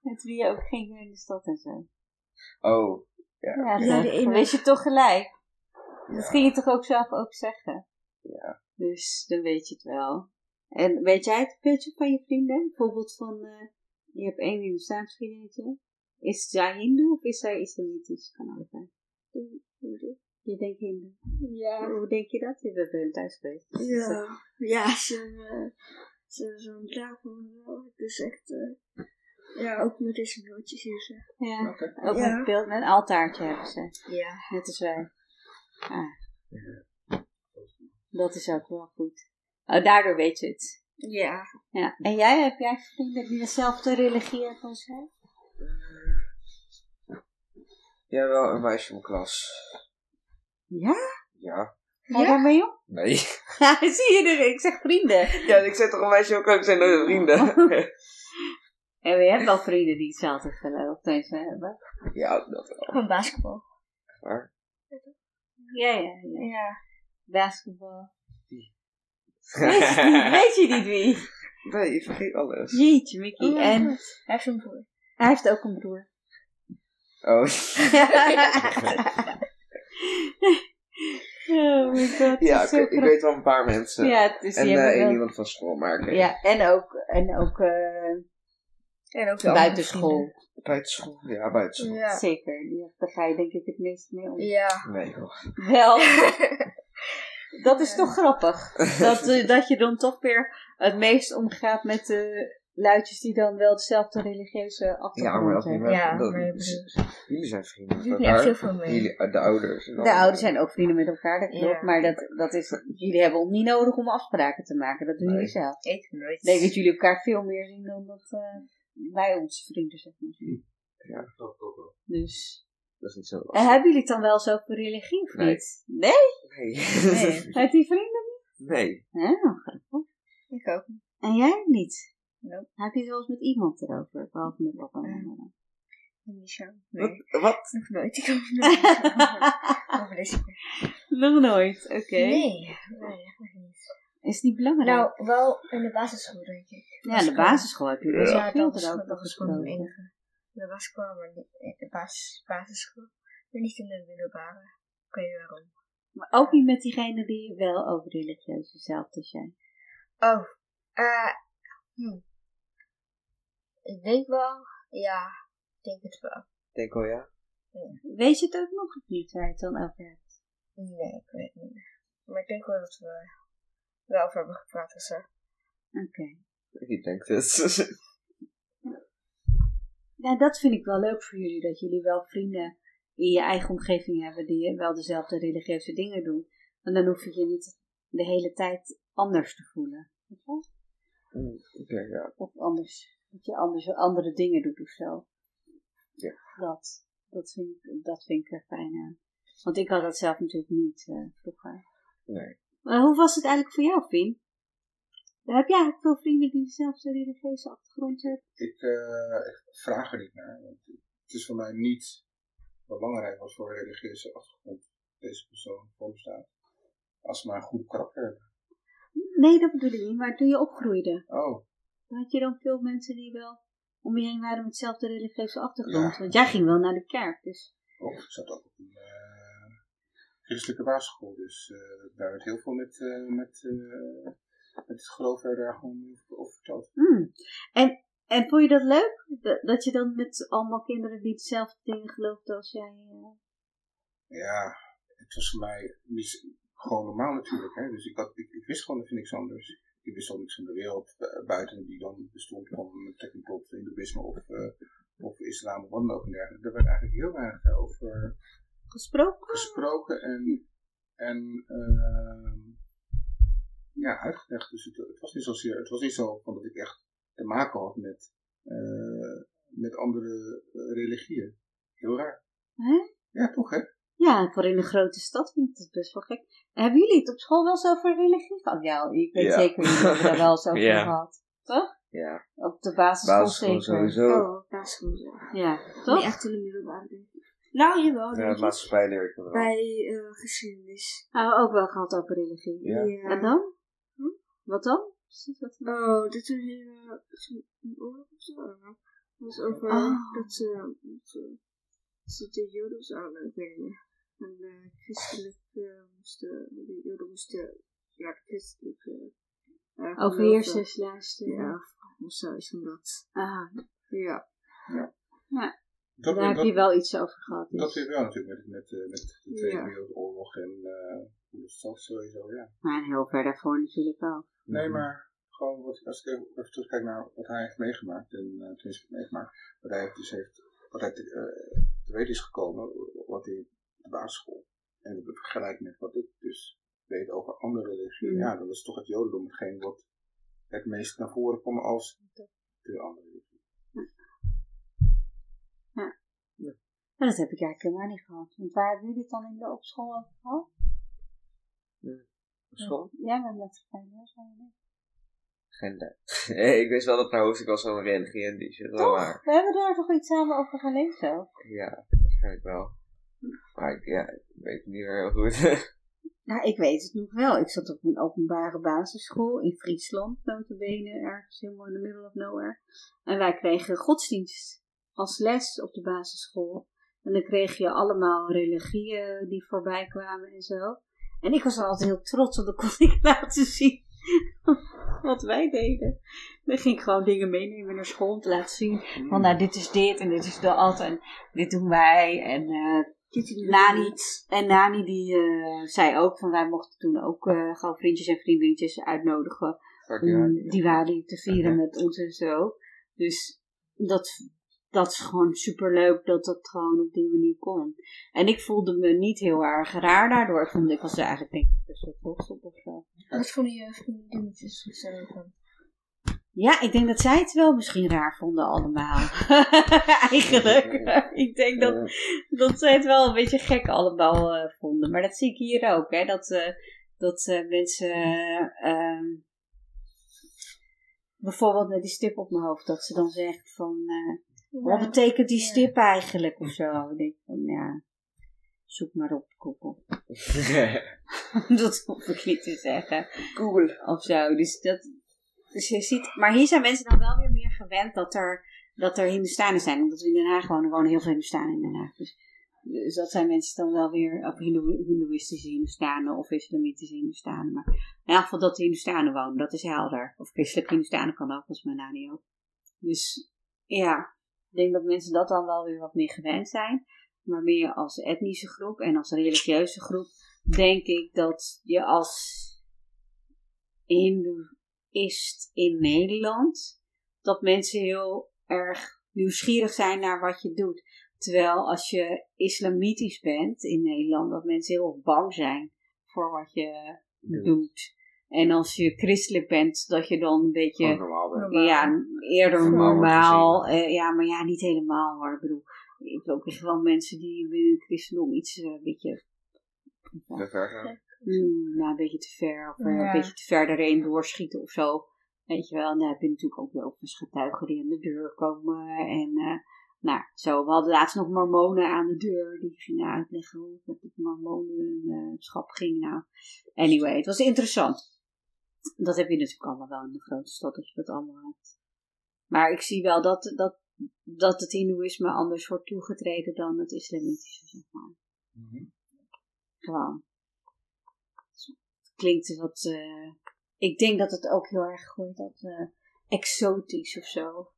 Met wie je ook ging in de stad en zo. Oh, Ja, Ja. Dan wist je toch gelijk. Dat ging je toch ook zelf ook zeggen. Ja. Dus dan weet je het wel. En weet jij het een beetje van je vrienden? Bijvoorbeeld van, eh, je hebt één Hindoestaans vriendinnetje. Is zij hindoe of is zij islamitisch? Kan allebei. Je denkt hindoe. Ja. Hoe denk je dat? Je bent bij hun thuis geweest. Ja, ja ze, eh, ze hebben zo'n wel. Het is echt, eh, ja, ook met deze broodjes hier zo. Ja. Ook Ja. met een beeld, met een altaartje hebben ze. Ja. Net als wij. Ah. Dat is ook wel goed. Oh, daardoor weet je het. Ja. Ja. En jij, heb jij vrienden die dezelfde religie hebben als jij? ja, wel een meisje van mijn klas. Ja? Ja. Ga je daarmee om? Nee. Ja, zie je er. Ik zeg vrienden. Ja, ik zeg toch een meisje van mijn klas, ik zijn nooit vrienden. En je hebt wel vrienden die hetzelfde geloof tenminste hebben. ja, dat wel. Van basketbal. Waar? Ja, ja, ja. Ja. Basketbal. Weet je, niet, weet je niet wie? Nee, je vergeet alles. Jeetje, Mickey. Oh, en Hij heeft een broer. hij heeft ook een broer. Oh. oh my god. Ja, ik, ik weet wel een paar mensen. Ja, het is en hebben één iemand van school, maar ik Ja, en ook, en ook eh, En ook buitenschool. Buitenschool? Ja, buitenschool. Ja. Zeker. Die- Daar ga je denk ik het meest mee om. Ja. Nee, hoor. Wel. Dat is toch grappig. Dat, eh, dat je dan toch weer het meest omgaat met de luidjes die dan wel dezelfde religieuze Ja, achtergrond maar dat niet hebben. Ja, dat, maar je dus- jullie zijn vrienden met elkaar. veel mee. Jullie, eh, de ouders. en De ouders zijn ook vrienden met elkaar, dat klopt. Ja. Maar dat, dat is, jullie hebben ook niet nodig om afspraken te maken. Dat doen Nee. jullie zelf. Ik nooit. Denk dat jullie elkaar veel meer zien dan dat eh, wij onze vrienden, zeg maar. zien. Dat ook wel. Dus. Dat is niet zo En hebben jullie het dan wel zo over religie of Nee. niet? Nee? Nee. Nee. Uit die vrienden? nee. Ja, grappig. Ik ook niet. En jij niet? Nope. Heb je het wel eens met iemand erover? Behalve met papa en mama. Niet zo. Nee. Wat? Wat? Nog nooit. Ik heb nog nooit over deze Nog nooit, oké. Nee. Nee, echt nog niet. Is het niet belangrijk? Nou, wel in de basisschool, denk ik. ja, in de basisschool heb je best wel Ja, veel dat, is, erover dat is gewoon het gesproken. De basisschool, maar niet in de basis, basisschool. Maar niet in de middelbare. Ik weet niet waarom. Maar ook niet met diegene die wel over religieus hetzelfde als jij. Oh, eh, hm. Ik denk wel, ja, ik denk het wel. Ik denk wel ja. Weet je het ook nog niet waar je het dan over hebt? Nee, ik weet het niet meer. Maar ik denk wel dat we wel over hebben gepraat zo. Oké. Ik denk het. Nou, dat vind ik wel leuk voor jullie, dat jullie wel vrienden in je eigen omgeving hebben die wel dezelfde religieuze dingen doen. Want dan hoef je je niet de hele tijd anders te voelen. Weet je? Mm, ja. Of anders, dat je anders, andere dingen doet of zo. Ja. Dat, dat, vind ik, dat vind ik er fijn aan. Want ik had dat zelf natuurlijk niet eh, vroeger. Nee. Maar hoe was het eigenlijk voor jou, Fien? Heb jij eigenlijk veel vrienden die dezelfde religieuze achtergrond hebben? Ik, eh, ik vraag er niet naar. Want het is voor mij niet belangrijk wat voor religieuze achtergrond deze persoon voor staat. Als ze maar een goede karakter hebben. Nee, dat bedoel ik niet, maar toen je opgroeide, Oh, had je dan veel mensen die wel om je heen waren met dezelfde religieuze achtergrond? Ja. Want jij ging wel naar de kerk, dus. oh ik zat ook op een eh, christelijke basisschool. Dus eh, daar werd heel veel met, met, met het geloof werd daar gewoon over verteld. Hmm. En, en vond je dat leuk? Dat, dat je dan met allemaal kinderen die dezelfde dingen geloofden als jij? eh, Ja, het was voor mij gewoon normaal natuurlijk. Hè? Dus ik, had, ik, ik wist gewoon even niks anders. Ik wist al niks van de wereld eh, buiten die dan bestond van betrekking tot hindoeïsme of, eh, of islam of wat dan ook. Er werd eigenlijk heel weinig over gesproken? gesproken en, en ehm, ja, uitgelegd. Dus het, het was niet zozeer, het was niet zo van dat ik echt te maken had met eh, met andere eh, religieën. Heel raar. Hè? Ja, toch hè? Ja, voor in een grote stad vind ik dat best wel gek. Hebben jullie het op school wel eens over religie gehad? Ja, ik weet Ja. zeker jullie hebben daar wel eens over Ja. gehad. Toch? Ja, Op de basisschool, basisschool zeker. sowieso. Oh, basisschool. Ja. Ja, Niet toch? echt in de middelbare, denk ik. Nou, jawel. Ja, het ik. maatschappij leer ik wel. Bij eh, geschiedenis. Nou, ook wel gehad over religie. Ja. En dan? Wat dan? Wat dan? Oh, dit is een hele... oorlog of zo. Dat was over Oh. dat ze... dat ze- ze de Joden of zo. En de christelijke moesten... De Joden moesten... Ja, de christelijke... Overheersen, geloven- slash. Ja, of zo is van dat. Ah, Ja. Dat, daar heb dat, je wel iets over gehad. dus. dat weer wel natuurlijk met, met, eh, met de Tweede Ja. Wereldoorlog en eh hoe dat zat sowieso, ja. Maar heel ver daarvoor natuurlijk ook. Nee, maar gewoon wat, als ik even terugkijk naar wat hij heeft meegemaakt, en uh, tenminste meegemaakt, wat hij heeft dus heeft, wat hij te, eh, te weten is gekomen, wat hij de basisschool. En dat vergelijk met wat ik dus weet over andere religieën. Mm. Ja, dat is toch het jodendom hetgeen wat het meest naar voren kwam als de andere religie. Maar dat heb ik eigenlijk helemaal niet gehad. Want waar hebben jullie het dan in de, op school over gehad? Op school? Ja. Ja, zo, ja. Geen idee. ik wist wel dat mijn hoofdstuk was over religie en die shit Toch? waar. We hebben daar toch iets samen over gelezen ook? Ja, waarschijnlijk wel. Maar ik, ja, ik weet het niet meer heel goed. Nou, ik weet het nog wel. Ik zat op een openbare basisschool in Friesland, notabene, ergens helemaal in the middle of nowhere. En wij kregen godsdienst als les op de basisschool. En dan kreeg je allemaal religieën die voorbij kwamen en zo. En ik was dan altijd heel trots, want dan kon ik laten zien wat wij deden. Dan ging ik gewoon dingen meenemen naar school om te laten zien. Van nou, dit is dit en dit is dat en dit doen wij. En eh, Nani, en Nani die eh, zei ook van wij mochten toen ook eh, gewoon vriendjes en vriendinnetjes uitnodigen om Diwali te vieren met ons en zo. Dus dat, dat is gewoon super leuk dat dat gewoon op die manier kon. En ik voelde me niet heel erg raar daardoor. Ik, vond, ik was er eigenlijk denk ik best wel trots op of zo. Wat vonden je vriendinnetjes of zo van? Ja, ik denk dat zij het wel misschien raar vonden allemaal. Eigenlijk. ik denk dat, dat zij het wel een beetje gek allemaal eh, vonden. Maar dat zie ik hier ook. Hè? Dat, eh, dat eh, mensen... eh, ehm, bijvoorbeeld met die stip op mijn hoofd. Dat ze dan zegt van... wat betekent die Ja. stip eigenlijk? Of zo. Ik denk van ja... Zoek maar op Google. dat hoef ik niet te zeggen Google. of zo. Dus, dat, dus je ziet, maar hier zijn mensen dan wel weer meer gewend dat er, dat er Hindustanen zijn. Omdat we in Den Haag wonen, wonen heel veel Hindustanen in Den Haag. Dus, dus dat zijn mensen dan wel weer, Hindoe- Hindoeïstische Hindustanen of Islamitische Hindustanen. Maar in elk geval dat de Hindustanen wonen, dat is helder. Of christelijke Hindustanen kan ook, volgens mij nou niet ook. Dus ja, ik denk dat mensen dat dan wel weer wat meer gewend zijn. Maar meer als etnische groep en als religieuze groep denk ik dat je als Hindoeïst in Nederland, dat mensen heel erg nieuwsgierig zijn naar wat je doet. Terwijl als je islamitisch bent in Nederland, dat mensen heel erg bang zijn voor wat je doet. En als je christelijk bent, dat je dan een beetje normaal ja, eerder Normaal eh, ja, maar ja, niet helemaal hoor. Ik bedoel, ik heb ook echt wel mensen die binnen het christendom iets eh, een beetje, Te ver gaan. mm, nou, een beetje te ver, of eh, Ja. een beetje te ver erin doorschieten of zo. Weet je wel, en dan heb je natuurlijk ook weer ook eens getuigen die aan de deur komen. En eh, nou, zo. We hadden laatst nog mormonen aan de deur. Die gingen uitleggen hoe het met het mormonenschap ging. Nou, anyway, het was interessant. Dat heb je natuurlijk allemaal wel in de grote stad, dat je dat allemaal hebt. Maar ik zie wel dat, dat, dat het hindoeïsme anders wordt toegetreden dan het islamitische, zeg maar. Mhm. Gewoon. Het klinkt wat... eh, ik denk dat het ook heel erg wordt dat eh, exotisch of zo.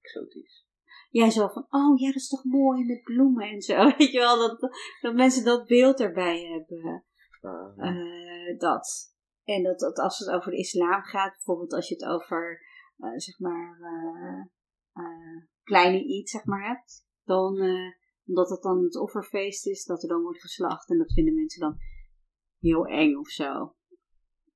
Exotisch. Ja, zo van, oh ja, dat is toch mooi met bloemen en zo. Weet je wel, dat, dat mensen dat beeld erbij hebben. Ah, Eh, dat. En dat, dat als het over de islam gaat, bijvoorbeeld als je het over, eh, zeg maar, eh, eh, kleine Eid, zeg maar, hebt, dan, omdat het dan het offerfeest is, dat er dan wordt geslacht. En dat vinden mensen dan heel eng of zo.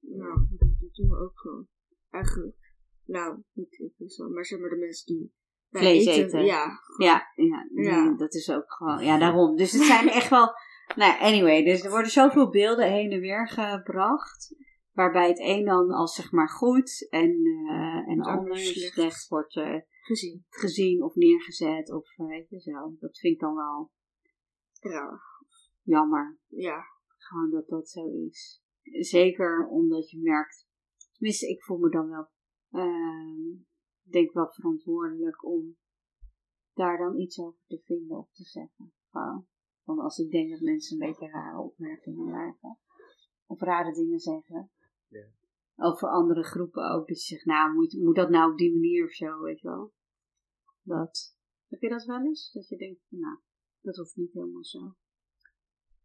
Nou, dat doen we ook gewoon. Eigenlijk. Nou, niet ik zo, maar zeg maar de mensen die Vlees eten, eten. Ja, Ja, ja, Ja. dat is ook gewoon, ja, daarom. Dus het zijn echt wel, nou, anyway, dus er worden zoveel beelden heen en weer gebracht, waarbij het een dan als zeg maar goed en, eh en ander anders slecht. slecht wordt eh, gezien. gezien of neergezet of eh, weet je zo. Dat vind ik dan wel Ja, jammer, ja. gewoon dat dat zo is. Zeker omdat je merkt, tenminste ik voel me dan wel, ehm, denk wel verantwoordelijk om daar dan iets over te vinden of te zeggen. Want als ik denk dat mensen een beetje rare opmerkingen maken, of rare dingen zeggen, Ja. over andere groepen ook, dat je zegt, nou moet, moet dat nou op die manier of zo, weet je wel. Dat, heb je dat wel eens? Dat je denkt, nou, dat hoeft niet helemaal zo.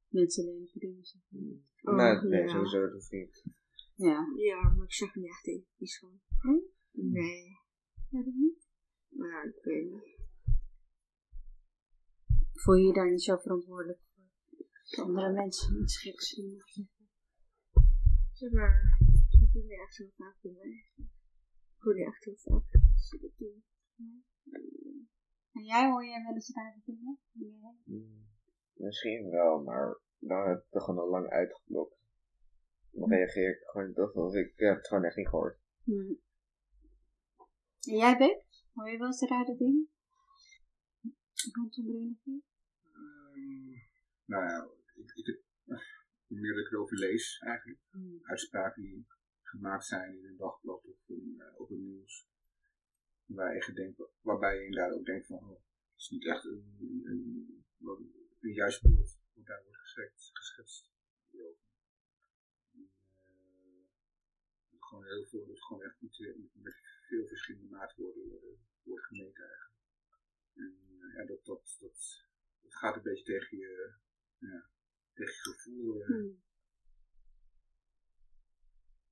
Mensen lelijke dingen zeggen. Oh, nee, nee, ja. sowieso dat niet. Ja. Ja, maar ik zeg niet echt iets van. Hm? Nee. Ja, dat niet. Maar ik weet niet. Voel je je daar niet zo verantwoordelijk voor? Dat andere mensen iets geks doen of zeggen? Zeg maar, ik doe niet echt zo vaak bij mij. Ik doe niet echt heel vaak. als ik dat doe. En jij hoor jij wel eens rare dingen? Nee. Hmm, Misschien wel, maar dan heb ik het gewoon al lang uitgeblokt. Dan reageer ik gewoon toch als ik heb het gewoon echt niet gehoord. Hm. En jij, Beek? Hoor je wel eens rare dingen? Rondom religie? Ehm, nou ja, ik, ik, hoe meer dat ik erover lees eigenlijk. Hm. Uitspraken die gemaakt zijn in een dagblad of in, eh, op het nieuws. Waar je denkt, waarbij je inderdaad ook denkt van, oh, het is niet echt een, een, een, juist beeld wat daar wordt geschetst. geschetst. Eh, gewoon heel veel, dat gewoon echt met, eh, met veel verschillende maatwoorden wordt gemeten eigenlijk. En ja, dat, dat, dat, dat gaat een beetje tegen je, ja, je gevoel. eh, Hm.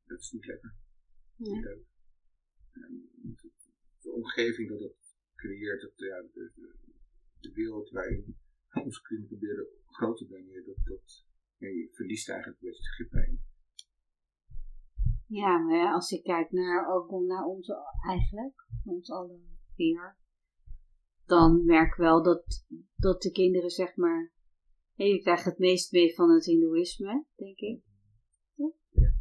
Dat is niet lekker. Niet leuk. En de, de omgeving dat het creëert, dat, ja, de, de, de wereld waarin we ons kunnen proberen groot te brengen, dat, dat ja, je verliest eigenlijk een beetje het grip bij. Ja, maar ja, als ik kijk naar, ook naar ons eigenlijk, ons alle vier, dan merk ik wel dat, dat de kinderen zeg maar, hé, je krijgt het meest mee van het hindoeïsme, denk ik. Ja.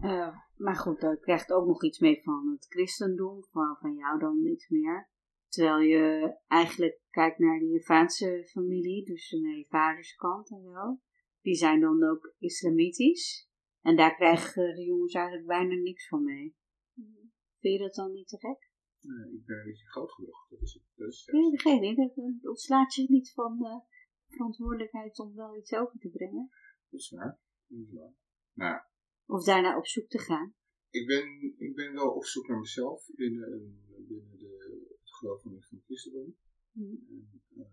Eh, maar goed, dan krijgt ook nog iets mee van het christendom, van, van jou dan iets meer. Terwijl je eigenlijk kijkt naar de Javaanse familie, dus naar je vaderskant en zo. Die zijn dan ook islamitisch. En daar krijgen de jongens eigenlijk bijna niks van mee. Vind je dat dan niet te gek? Eh, ik ben een beetje groot genoeg. Dat is het. Dat is het. Nee, dat niet. Dat ontslaat je niet van de verantwoordelijkheid om wel iets over te brengen. Dat is waar. Dat is waar. Nou, Of daarna op zoek te gaan. ik ben, ik ben wel op zoek naar mezelf binnen, een- binnen de, het geloof van het christendom. En, ehm,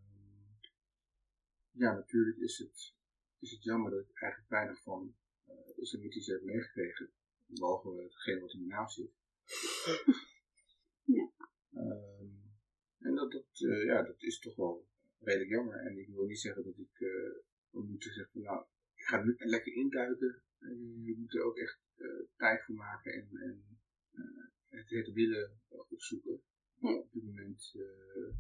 ja, natuurlijk is het, is het jammer dat ik eigenlijk weinig van uh, islamitisch heb meegekregen. Behalve hetgeen wat in mijn naam zit. Ja. Ehm, en dat, dat, eh, ja, dat is toch wel redelijk jammer. En ik wil niet zeggen dat ik uh, moet zeggen van nou, ik ga nu lekker induiken. En je moet er ook echt eh, tijd voor maken en, en eh, het, het willen opzoeken. Maar op dit moment eh,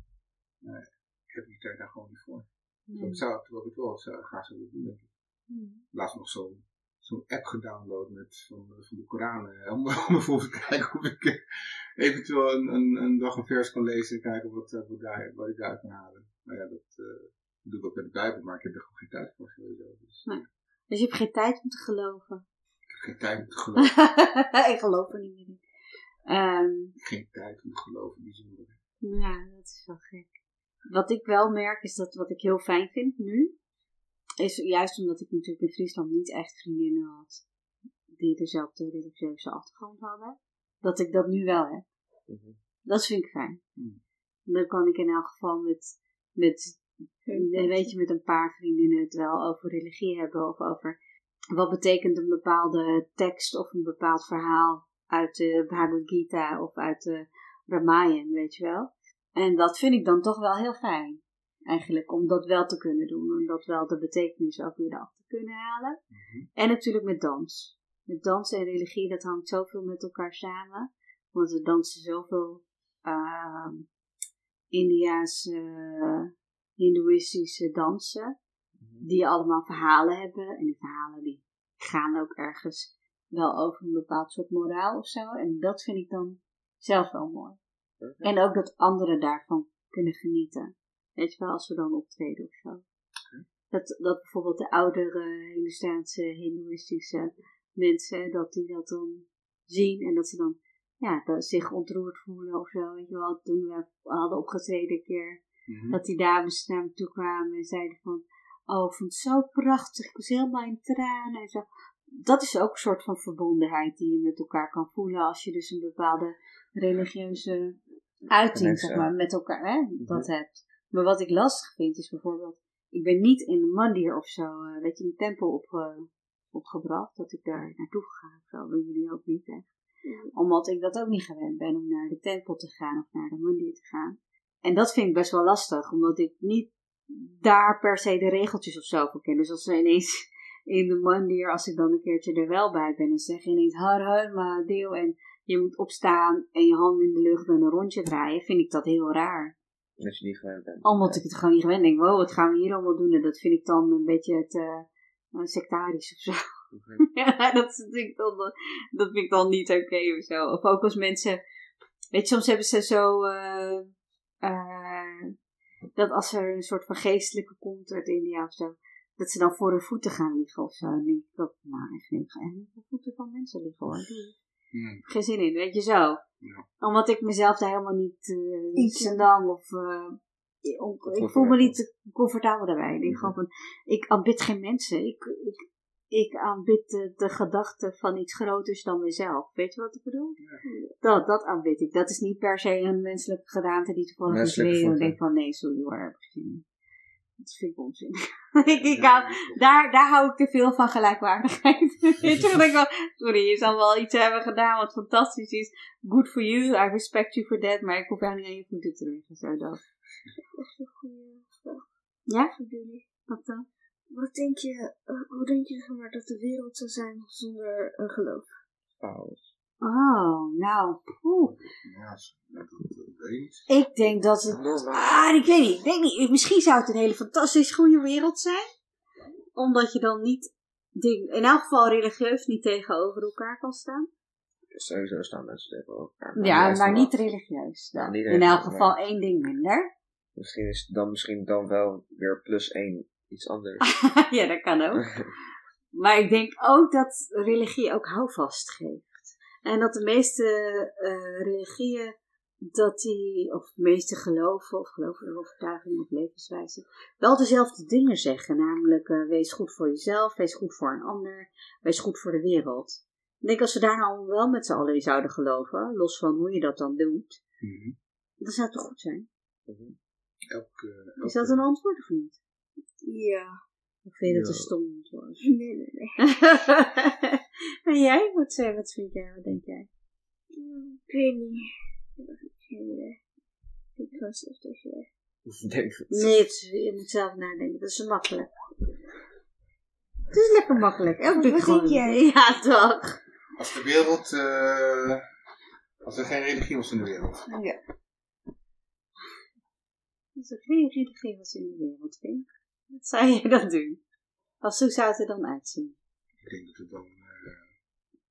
nou, heb ik die tijd daar gewoon niet voor. Nee. Dat zou terwijl ik wel zou, graag willen doen, denk ik. Hmm. Laatst nog zo'n zo'n app gedownload met, van, van de Koran. eh, Om, om ervoor te kijken of ik eh, eventueel een, een, een dag een vers kan lezen en kijken wat, eh, wat, daar, wat ik daaruit kan halen. Maar ja, dat eh, doe ik ook met de Bijbel, maar ik heb er gewoon geen tijd voor sowieso. Dus Nee. Dus je hebt geen tijd om te geloven. ik heb geen tijd om te geloven. ik geloof er niet meer in. Ehm, geen tijd om te geloven, bijzonder. Ja, dat is wel gek. Wat ik wel merk is dat wat ik heel fijn vind nu, is juist omdat ik natuurlijk in Friesland niet echt vriendinnen had die dezelfde religieuze achtergrond hadden, dat ik dat nu wel heb. Mhm. Dat vind ik fijn. Hmm. Dan kan ik in elk geval met, met, weet je, met een paar vriendinnen het wel over religie hebben of over wat betekent een bepaalde tekst of een bepaald verhaal uit de Bhagavad Gita of uit de Ramayana, weet je wel. En dat vind ik dan toch wel heel fijn. Eigenlijk om dat wel te kunnen doen. Om dat wel de betekenis ook weer af te kunnen halen. Mhm. En natuurlijk met dans. Met dans en religie, dat hangt zoveel met elkaar samen. Want we dansen zoveel ehm Indiaanse, eh, Hindoeïstische dansen. Die allemaal verhalen hebben. En die verhalen die gaan ook ergens wel over een bepaald soort moraal of zo. En dat vind ik dan zelf wel mooi. En ook dat anderen daarvan kunnen genieten. Weet je wel, als we dan optreden of zo. Dat, dat bijvoorbeeld de oudere Hindoestaanse, Hindoeïstische mensen, dat die dat dan zien en dat ze dan ja, dat zich ontroerd voelen of zo. Weet je wel, toen we hadden opgetreden een keer, Mhm. dat die dames naar me toe kwamen en zeiden van, oh, ik vond het zo prachtig, ik was helemaal in tranen en zo. Dat is ook een soort van verbondenheid die je met elkaar kan voelen als je dus een bepaalde religieuze uiting, zeg maar, met elkaar hè, dat hebt. Maar wat ik lastig vind is bijvoorbeeld, ik ben niet in een mandir of zo, eh, weet je, een tempel opge, opgebracht, dat ik daar naartoe ga of zo, jullie ook niet echt. Omdat ik dat ook niet gewend ben om naar de tempel te gaan of naar de mandir te gaan. En dat vind ik best wel lastig, omdat ik niet daar per se de regeltjes of zo voor ken. Dus als ze ineens in de mandir, als ik dan een keertje er wel bij ben, en ze zeggen ineens har har deel en je moet opstaan en je handen in de lucht en een rondje draaien, vind ik dat heel raar. Dat je niet gewend bent. Omdat ik het gewoon niet gewend denk, wow, wat gaan we hier allemaal doen? En dat vind ik dan een beetje het eh, eh, sectarisch of zo. Ja, dat, is natuurlijk dan, dat vind ik dan niet oké of zo. Of ook als mensen, weet je, soms hebben ze zo, eh, eh, dat als er een soort van geestelijke komt uit India of zo, dat ze dan voor hun voeten gaan liggen of zo. En dan denk ik ook, nou, echt niet, ik ga echt niet voor voeten van mensen liggen hoor. Mhm. Geen zin in, weet je zo. Omdat ik mezelf daar helemaal niet, uh, senang of... eh, ik voel me niet comfortabel daarbij. Ik denk gewoon van, ik aanbid geen mensen. Ik, ik, ik aanbid de, de gedachte van iets groters dan mezelf. Weet je wat ik bedoel? Dat, dat aanbid ik. Dat is niet per se een menselijke gedaante die toevallig is weer. En ik voeten. denk van, nee, sorry hoor, heb ik in. Dat vind ik onzin. ik, ik hou, daar, daar hou ik te veel van gelijkwaardigheid. Weet je ik wel, sorry, je zal wel iets hebben gedaan wat fantastisch is. Good for you, I respect you for that. Maar ik hoef jou niet aan je voeten te liggen. Zo dat. Echt een goede vraag Ja? voor jullie. Wat dan? Wat denk je, eh, hoe denk je zeg maar, dat de wereld zou zijn zonder een geloof? Chaos. Oh, nou, poeh. Ja, zo- dat, weet ik niet. Ik denk dat het. Ah, ik weet niet. Ik denk niet. Misschien zou het een hele fantastisch goede wereld zijn. Omdat je dan niet. ding- In elk geval religieus niet tegenover elkaar kan staan. Sowieso staan mensen tegen elkaar. Ja, maar niet religieus. Dan. Ja, niet In elk geval één ding minder. Misschien is dan misschien dan wel weer plus één iets anders. ja, dat kan ook. Maar ik denk ook dat religie ook houvast geeft. En dat de meeste eh, religieën, dat die, of de meeste geloven, of geloven overtuigingen of levenswijze, wel dezelfde dingen zeggen. Namelijk, eh, wees goed voor jezelf, wees goed voor een ander, wees goed voor de wereld. Ik denk als we daar nou wel met z'n allen in zouden geloven, los van hoe je dat dan doet, Mhm. dan zou het toch goed zijn. Elke, elke, Is dat een antwoord of niet? Ja. Of vind je dat Ja. een stom antwoord? Nee, nee, nee. en jij? Wat, wat vind jij? Wat denk jij? Hmm, Ik weet niet. Ik. Ik zelf dat je... Ik denk het. Nee, je moet zelf nadenken. Dat is zo makkelijk. Het is lekker makkelijk. Elk Wat ding denk gewoon- jij? Ja, toch. Als de wereld, eh, als er geen religie was in de wereld. Als er geen religie was in de wereld, vind wat zou jij dan doen? Als hoe zou het er dan uitzien? Ik denk dat het dan eh,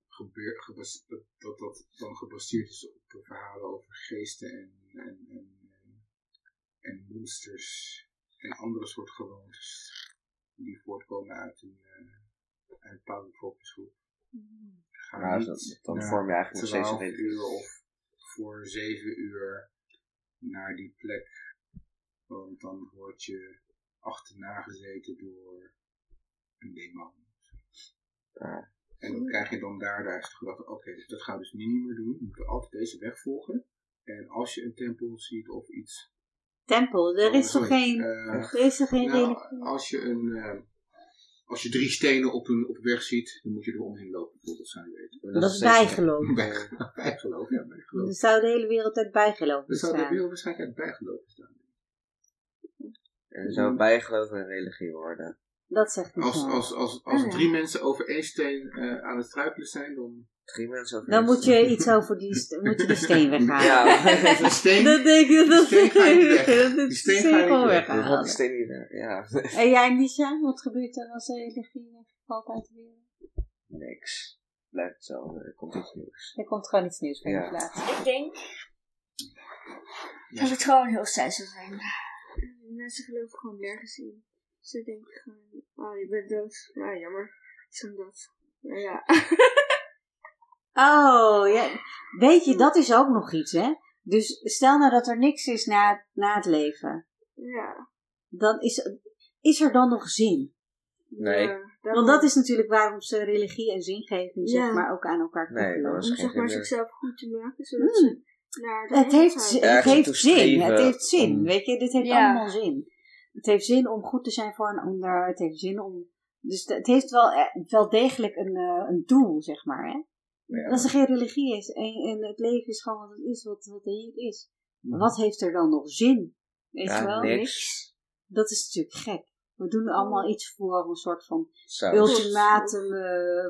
gebeur, gebas- dat, dat dat dan gebaseerd is op verhalen over geesten en, en, en, en monsters en andere soort gewoontes die voortkomen uit een, eh, uit een bepaalde bevolkingsgroep. Ga Ja, niet dat- dan na vorm je eigenlijk nog steeds een 12 religie. uur of voor 7 uur naar die plek, want dan word je achterna gezeten door een demon. Ja. En dan krijg je dan daar de gedachte, oké, dus dat gaan we dus niet meer doen. We moeten altijd deze weg volgen. En als je een tempel ziet of iets... Tempel, er is toch Oh, sorry, geen, eh, er is toch geen nou, religie? als je een... eh, als je drie stenen op een, op een weg ziet, dan moet je er omheen lopen, bijvoorbeeld, zou je weten. Dat is bijgeloof. Bij, bijgeloof, ja, bijgeloof. Dan zou de hele wereld uit bijgeloof Dan zou de bestaan. wereld waarschijnlijk uit bijgeloof bestaan. Er zou bijgeloof een religie worden. Dat zegt niet Als, zo. als, als, als Oh, ja. drie mensen over één steen eh, aan het struikelen zijn, dan... Drie mensen over Dan moet je iets over die, moet je die steen weghalen. Ja, Die steen, Dat denk ik, dat steen ga weg. Die is steen ga weghalen. die steen niet weg. Ja, En jij, Misha, wat gebeurt er als de religie valt uit de wereld? niks. Blijft hetzelfde, er komt iets nieuws. Er komt gewoon iets nieuws van Ja. je plaats. Ik denk dat het gewoon heel saai zou zijn. Mensen geloven gewoon nergens in. Ze denken gewoon, oh je bent dood. Ja, jammer. Zo'n dood. Ja, ja. Oh, ja. Weet je, dat is ook nog iets, hè? Dus stel nou dat er niks is na, na het leven. ja. Dan is, is er dan nog zin? Nee. Ja, Want dat is natuurlijk waarom ze religie en zingeving, zeg Ja. maar, ook aan elkaar Nee, koppelen. dat is Om zeg maar zichzelf goed te maken, zodat Hmm. ze de Het heeft, het heeft zin, het heeft zin, om- weet je, dit heeft Ja. allemaal zin. Het heeft zin om goed te zijn voor een ander, het heeft zin om, dus het heeft wel, eh, wel degelijk een, eh, een doel, zeg maar, hè. Ja. Als er geen religie is en, en het leven is gewoon wat het is, wat, wat het hier is. Wat heeft er dan nog zin? Weet Ja, je wel? niks. Dat is natuurlijk gek. We doen allemaal iets voor een soort van Zo. ultimatum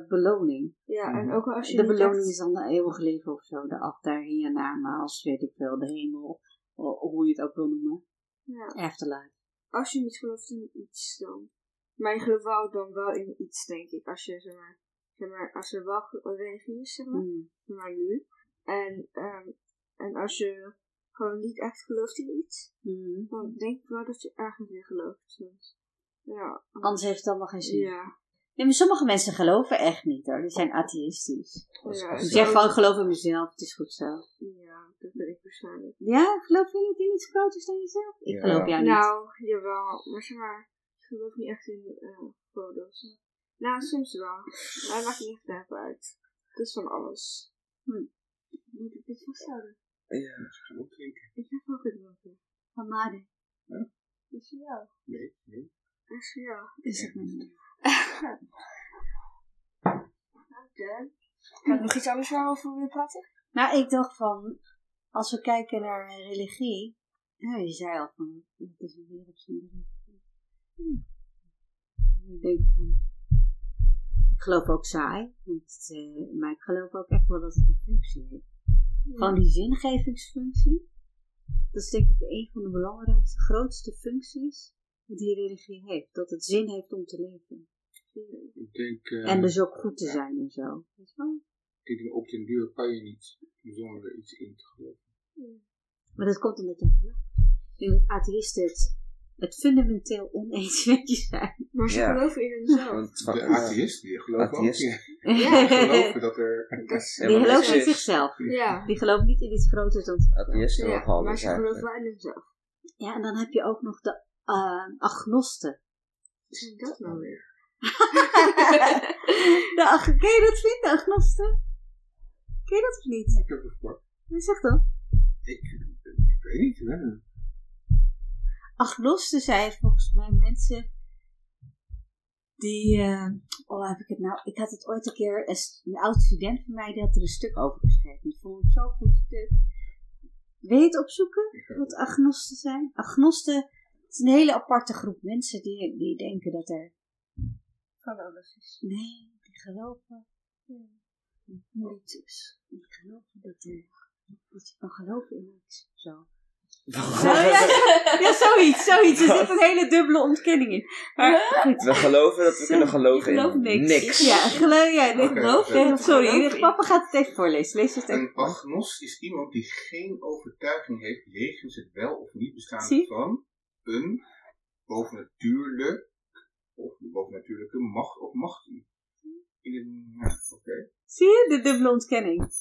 beloning. Ja, en Mhm. ook al als je De beloning echt- is dan een eeuwig leven of zo. De afdaar hiernamaals, weet ik wel, de hemel. Hoe je het ook wil noemen. Ja, Afterlife. als je niet gelooft in iets dan. Maar je gelooft wel dan wel in iets, denk ik. Als je, zeg maar, zeg maar als er wel ge- religie is, zeg maar. Hmm. Maar nu. En, ehm, en als je gewoon niet echt gelooft in iets, Hmm. dan denk ik wel dat je ergens weer gelooft. Dus, ja. Anders heeft het allemaal geen zin. Ja. Nee, maar sommige mensen geloven echt niet hoor. Die zijn atheïstisch. ja Die ik zeggen ook. gewoon, geloof in mezelf, het is goed zo. Ja, dat ben ik waarschijnlijk. Ja, geloof je niet in iets groters dan jezelf? Ik Ja. geloof jou niet. Nou, jawel. Maar zeg maar, ik geloof niet echt in eh foto's. Nou, soms wel. Maar maakt niet echt even uit. Het is van alles. Hm. Moet ik dit vasthouden? Ja. Gaan opdrinken. Ik heb ook het water. Van Maden. Dat is voor jou. Nee, nee. Dat is het niet. Oké. Kan ik nog iets anders waarover willen praten? Nou, ik dacht van, als we kijken naar religie. Ja, je zei al van, het is een wereld zonder religie. Hm. Ik denk van, ik geloof ook saai. Want, eh, maar ik geloof ook echt wel dat het een functie heeft. Gewoon die zingevingsfunctie. Dat is denk ik een van de belangrijkste, grootste functies die religie heeft. Dat het zin heeft om te leven. Ik denk, eh, En dus ook goed te zijn en zo. Weet je wel? ik denk op den duur kan je niet zonder er iets in te geloven. Maar dat komt omdat je gelooft. Ik denk dat atheïsten het, het fundamenteel oneens met je zijn. Maar ze Ja. geloven in hunzelf. De atheïsten, die geloven ook Atheïsten. in. Ja. Die geloven dat er... Die geloven in zichzelf. Ja. Die geloven niet in iets groters dan atheïsten ja. Maar ze geloven wel in hunzelf. Ja, en dan heb je ook nog de eh, agnosten. Wat zijn dat nou weer? de ag- Ken je dat vriend, de agnosten? Ken je dat of niet? Ik heb het gehoord. Wat zegt dat? Ik, ik weet niet, hè. Agnosten zijn volgens mij mensen die, eh, oh heb ik het nou, ik had het ooit een keer, een, oud student van mij die had er een stuk over geschreven. Die vond ik zo'n goed stuk. Wil je het opzoeken, Ik wat agnosten zijn? Agnosten is een hele aparte groep mensen die, die denken dat er, Van alles is. nee, die geloven, niet is. Die geloven dat er, dat je kan geloven in niks, zo. Nou, ja, ja, zoiets, zoiets. Er zit een hele dubbele ontkenning in. Maar goed. We geloven dat we kunnen geloven geloof in niks. niks. Ja, geloof, ja, geloof sorry, Geloof in. papa gaat het even voorlezen. Lees het even. Een agnost is iemand die geen overtuiging heeft jegens het wel of niet bestaan van een bovennatuurlijk of bovennatuurlijke macht of machten. In een, ja, oké. Zie je, de dubbele ontkenning.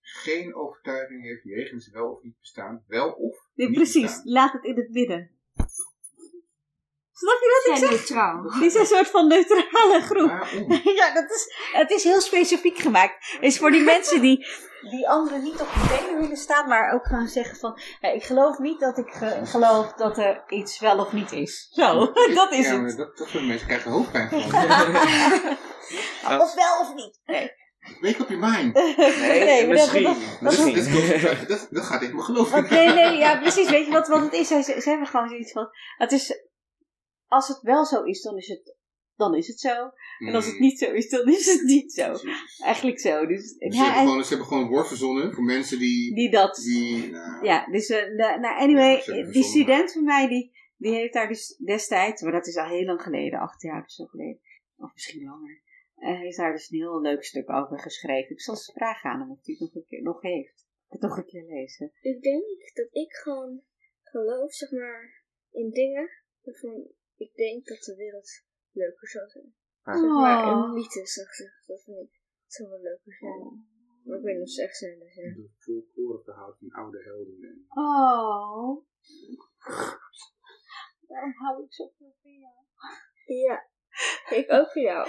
Geen overtuiging heeft jegens wel of niet bestaan, wel of Nee, niet precies, bestaan. laat het in het midden. Snap je wat ik Zijn zeg? neutraal. Die is een soort van neutrale groep. Waarom? Ja, dat is, het is heel specifiek gemaakt. Het is voor die mensen die, die anderen niet op hun benen willen staan, maar ook gaan zeggen van, ja, ik geloof niet dat ik ge- geloof dat er iets wel of niet is. Zo, dat is ja, het. Dat, dat soort mensen krijgen hoofdpijn van. Of wel of niet. Nee, Make up your mind. Nee, Nee, maar misschien. dat- Dat, misschien. dat, dat, dat gaat in mijn geloof. Want nee, nee, ja, precies. Weet je wat, wat het is? Ze, ze hebben gewoon zoiets van. Het is. Als het wel zo is, dan is het dan is het zo. En als het Mm. niet zo is, dan is het niet zo. Precies. Eigenlijk zo. Dus, Dus ze, hebben gewoon, ze hebben gewoon een woord verzonnen voor mensen die... die dat. die nou, Ja, dus uh, nou, nou, anyway, Ja, ze die student van mij, die, die heeft daar dus destijds, maar dat is al heel lang geleden, acht jaar of zo geleden, of misschien langer, eh heeft daar dus een heel leuk stuk over geschreven. Ik zal eens vragen aan hem of hij het nog een keer nog heeft. Ik het nog een keer lezen. Ik denk dat ik gewoon geloof, zeg maar, in dingen waarvan ik denk dat de wereld leuker zou zijn. Ah. Zeg maar, Oh. in mythes, zeg ik. Dat vind ik, het zou wel leuker zijn. Maar ik weet niet of ze echt zijn. Dus, ja. De folklore verhaal van oude helden. En, Oh. Waarom hou ik zoveel van jou? ja, ik ook voor jou.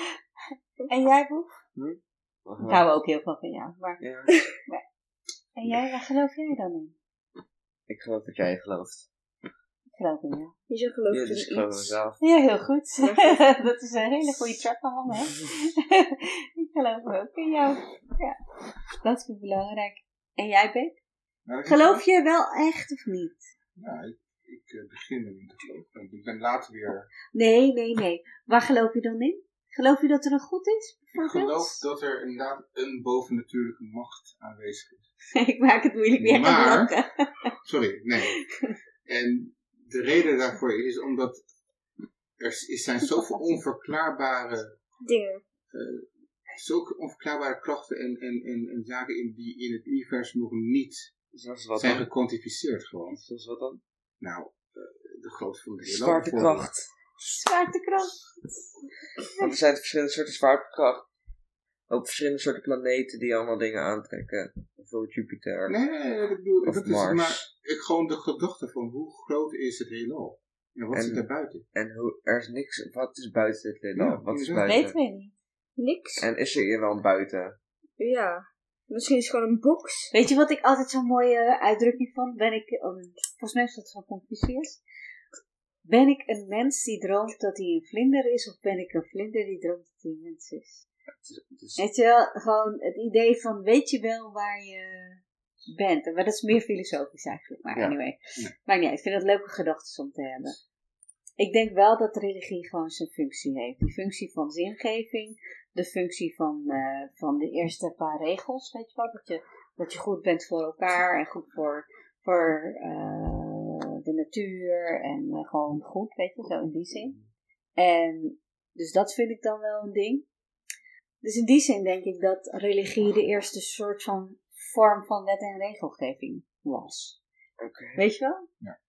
En jij, Boef? Wacht Ik maar. hou ook heel veel van jou. Maar, Ja, en jij, waar geloof jij dan in? ik geloof dat jij gelooft. Ik geloof in jou. Je zou geloven Ja, in dus ik geloof iets. mezelf. Ja, heel goed. dat is een hele goede track van hè? ik geloof ook in jou. Ja, dat is belangrijk. En jij, Beck? Nou, ik- Geloof je wel echt of niet? Ja, ik, ik eh, begin erin te geloven. En Ik ben later weer... Nee, nee, nee. Waar geloof je dan in? Geloof je dat er een goed is? Ik geloof dat er inderdaad een bovennatuurlijke macht aanwezig is. ik maak het moeilijk weer Maar-. Sorry, nee. En de reden daarvoor is omdat er zijn zoveel onverklaarbare, Dingen. zulke onverklaarbare krachten en, en, en, en zaken in die in het universum nog niet Zoals wat zijn dan? gekwantificeerd gewoon. Zoals wat dan? Nou, eh, de grootte van de heelal. Zwaartekracht. Zwaartekracht. Want er zijn verschillende soorten zwaartekracht. Ook verschillende soorten planeten die allemaal dingen aantrekken. Bijvoorbeeld Jupiter. Nee, nee, nee, ik bedoel, Of dat is Mars. maar ik, gewoon de gedachte van hoe groot is het heelal? En wat En- zit daar buiten? En hoe, er is niks. Wat is buiten het heelal? Ja, wat is buiten? Weten we niet. Niks. En is er hier wel een buiten? Ja. Misschien is het gewoon een box. Weet je wat ik altijd zo'n mooie uitdrukking vond? Ben ik, um, volgens mij is dat zo compliceerd. Ben ik een mens die droomt dat hij een vlinder is, of ben ik een vlinder die droomt dat hij een mens is? Is- Weet je wel, gewoon het idee van weet je wel waar je bent. Maar dat is meer filosofisch eigenlijk. Maar Ja. anyway, Ja. maar nee, ik vind het leuke gedachten om te hebben. Ik denk wel dat religie gewoon zijn functie heeft. Die functie van zingeving, de functie van, eh, van de eerste paar regels, weet je wel. Dat je, dat je goed bent voor elkaar en goed voor, voor eh, de natuur en eh, gewoon goed, weet je, zo in die zin. En dus dat vind ik dan wel een ding. Dus in die zin denk ik dat religie de eerste soort van vorm van wet en regelgeving was. Weet je wel? Ja.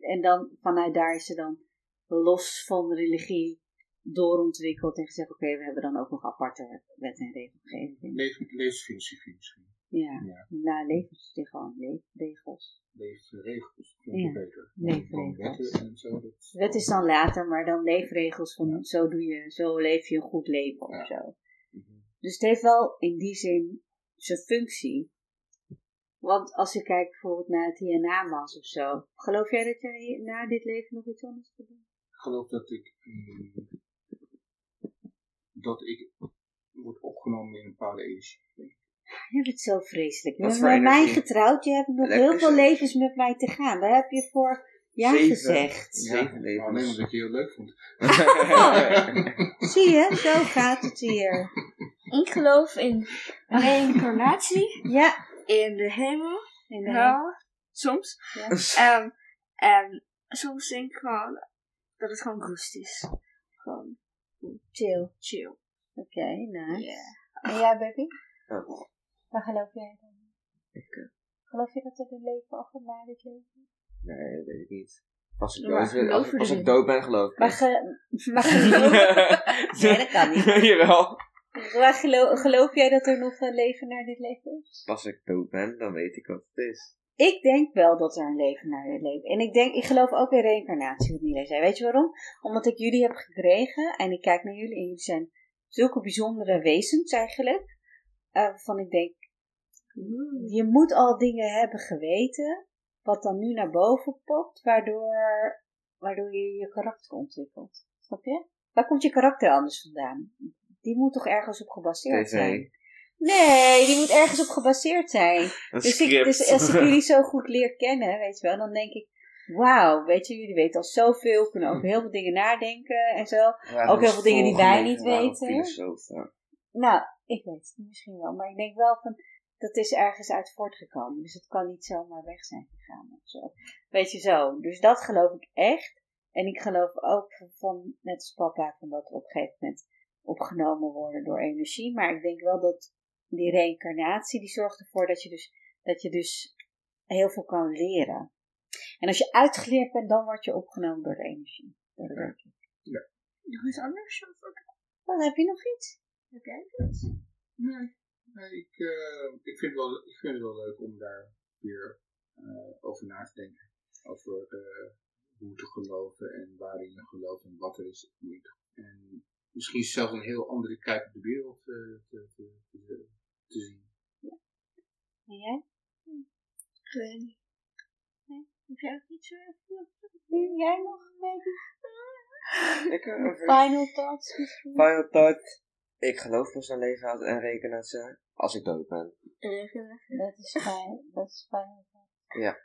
En dan vanuit daar is ze dan los van religie doorontwikkeld en gezegd: oké, we hebben dan ook nog aparte wet en regelgeving. Leef, levensfilosofie misschien. Ja, Ja. nou, levens, gewoon leefregels. Leefregels. Vind Ja, ik beter. leefregels. En zo. Dat, Wet is dan later, maar dan leefregels van Ja. zo doe je, zo leef je een goed leven Ja. of zo. Dus het heeft wel in die zin zijn functie. Want als je kijkt bijvoorbeeld naar het hiernamaals of zo, geloof jij dat je na dit leven nog iets anders gaat doen? Ik geloof dat ik. mm, dat ik word opgenomen in een bepaalde energie. Je bent zo vreselijk. Je bent met mij getrouwd, je hebt nog Lekker heel veel levens met mij te gaan. Daar heb je voor ja Zeven. gezegd. Zeven levens. alleen omdat ik je heel leuk vond. Zie je, zo gaat het hier. Ik geloof in reïncarnatie, Ja, in de hemel, in de hel, soms. Ja. En, en soms denk ik gewoon dat het gewoon rust is. Gewoon chill. chill. Oké, nice. Yeah. En jij, baby? Oh, Waar geloof jij dan? ik, eh, Geloof je dat er een leven achter na dit leven? Nee, dat weet ik niet. Als ik, dood, ben- als, als ik dood ben, geloof ik Maar, ge, maar, geloof, Nee, dat kan niet. Jawel. maar geloof, geloof jij dat er nog een leven na dit leven is? Als ik dood ben, dan weet ik wat het is. Ik denk wel dat er een leven na dit leven En ik denk, ik geloof ook in reïncarnatie, wat Mila zei. Weet je waarom? Omdat ik jullie heb gekregen en ik kijk naar jullie en jullie zijn zulke bijzondere wezens eigenlijk. eh, Waarvan ik denk, je moet al dingen hebben geweten, wat dan nu naar boven popt, waardoor, waardoor je je karakter ontwikkelt. Snap je? Waar komt je karakter anders vandaan? Die moet toch ergens op gebaseerd zijn? Nee, die moet ergens op gebaseerd zijn. Een Dus, ik, dus als ik jullie zo goed leer kennen, weet je wel, dan denk ik, wauw, weet je, jullie weten al zoveel, kunnen over heel veel dingen nadenken en zo. Ja, Ook heel veel dingen die wij niet weten. Nou, ik weet het misschien wel, maar ik denk wel van, dat is ergens uit voortgekomen. Dus het kan niet zomaar weg zijn gegaan of zo. Weet je zo. Dus dat geloof ik echt. En ik geloof ook van- net als papa, van dat we op een gegeven moment opgenomen worden door energie. Maar ik denk wel dat die reïncarnatie, die zorgt ervoor dat je dus, dat je dus heel veel kan leren. En als je uitgeleerd bent, dan word je opgenomen door de energie. Dat denk ik. Nog iets anders? Of Dan heb je nog iets? heb jij iets? Nee, nee ik, eh, ik, vind wel, ik vind het wel leuk om daar weer eh, over na te denken. Over eh, hoe te geloven en waarin je gelooft en wat er is. En misschien zelfs een heel andere kijk op de wereld eh, te, te, te, te zien. En jij? Ik weet niet. Nee, heb jij ook iets? Nu, jij nog, baby? Ik, eh, over- Final thoughts misschien? Final thought. Ik geloof pas aan leven uit en reïncarnatie als ik dood ben. Dat is fijn. Dat is fijn. Ja.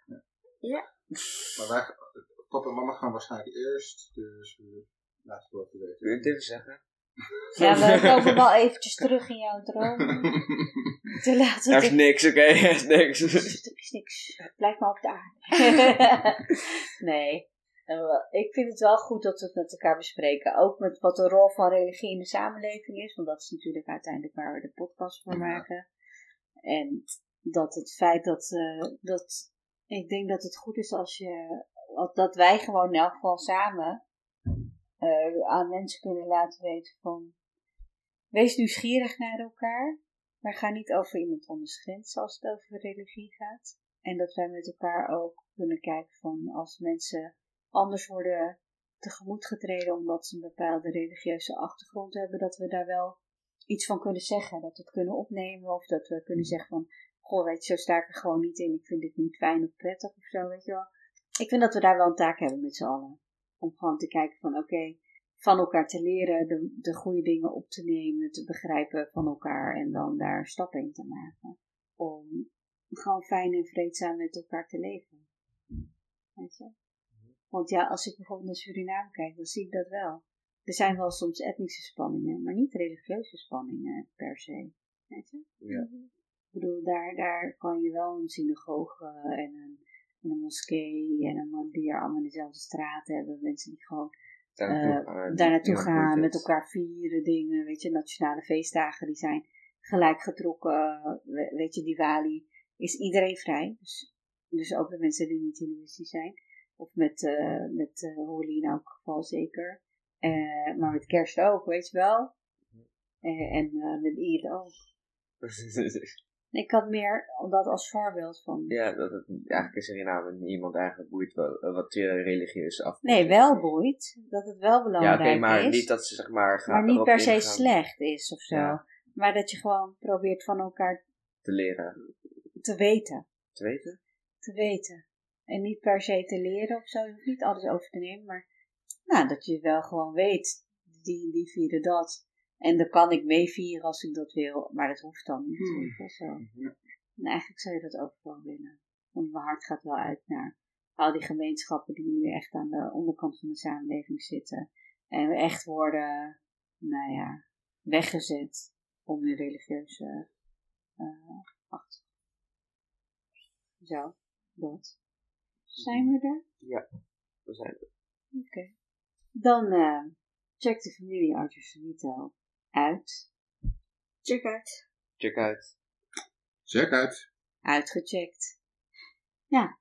Maar wij, papa en mama gaan waarschijnlijk eerst, dus we laten we wat Wil je het weten. even zeggen? Ja, we komen wel eventjes terug in jouw droom. Te laten Er is niks, oké? Er is niks. Er is niks. Blijf maar op de aarde. nee. Wel, Ik vind het wel goed dat we het met elkaar bespreken. Ook met wat de rol van religie in de samenleving is. Want dat is natuurlijk uiteindelijk waar we de podcast voor maken. En dat het feit dat, eh, dat ik denk dat het goed is als je dat wij gewoon in elk geval samen eh, aan mensen kunnen laten weten van wees nieuwsgierig naar elkaar, maar ga niet over iemand anders grenzen als het over religie gaat. En dat wij met elkaar ook kunnen kijken van als mensen anders worden tegemoet getreden omdat ze een bepaalde religieuze achtergrond hebben, dat we daar wel iets van kunnen zeggen. Dat we het kunnen opnemen of dat we kunnen zeggen van, goh, weet je, zo sta ik er gewoon niet in. Ik vind dit niet fijn of prettig of zo, weet je wel. Ik vind dat we daar wel een taak hebben met z'n allen. Om gewoon te kijken van, oké, van elkaar te leren, de, de goede dingen op te nemen, te begrijpen van elkaar en dan daar stappen in te maken. Om gewoon fijn en vreedzaam met elkaar te leven. Weet je? Want ja, als ik bijvoorbeeld naar Suriname kijk, dan zie ik dat wel. Er zijn wel soms etnische spanningen, maar niet religieuze spanningen per se. Weet je? Ja. Ik bedoel, daar, daar kan je wel een synagoge en een, en een moskee en een man die er allemaal in dezelfde straat hebben. Mensen die gewoon Daar eh, naartoe gaan. met elkaar vieren dingen, weet je, nationale feestdagen, die zijn gelijk getrokken, we- weet je, Diwali, is iedereen vrij, dus, dus ook de mensen die niet hindoeïstisch zijn, of met, eh met Holi in elk geval zeker, Eh, maar met kerst ook, weet je wel, en met Eid ook. Ik had meer dat als voorbeeld van, ja, dat het eigenlijk in Suriname niemand eigenlijk boeit wel, wat religieus af. nee, wel boeit, dat het wel Ja, belangrijk oké, maar is. niet dat ze zeg maar gaan. maar niet per se ingaan slecht is of zo. Ja. Maar dat je gewoon probeert van elkaar Te leren. te weten. Te weten? Te weten. En niet per se te leren of zo. Je hoeft niet alles over te nemen. Maar nou, dat je wel gewoon weet. Die, die vieren dat. En dan kan ik meevieren als ik dat wil. Maar dat hoeft dan niet. Hmm. Zo. Ja. En eigenlijk zou je dat ook wel willen. Want mijn hart gaat wel uit naar al die gemeenschappen die nu echt aan de onderkant van de samenleving zitten. En echt worden, nou ja, weggezet om hun religieuze eh achtergrond. Zo, dat. Zijn we er? We zijn Oké. Dan eh, check de familie Arthur uit. Check uit. Check uit. Check uit. Uitgecheckt. Ja.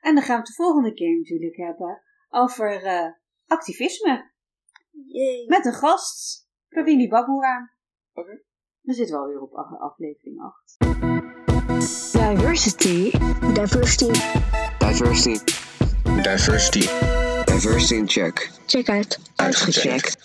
En dan gaan we het de volgende keer natuurlijk hebben over eh, activisme. Yay. Met een gast, Pravini Baboera. Oké. Dan zitten we alweer op af- aflevering 8. Diversity. Diversity. Diversity. Diversity. Diversity in check. Check uit. Uitgecheckt.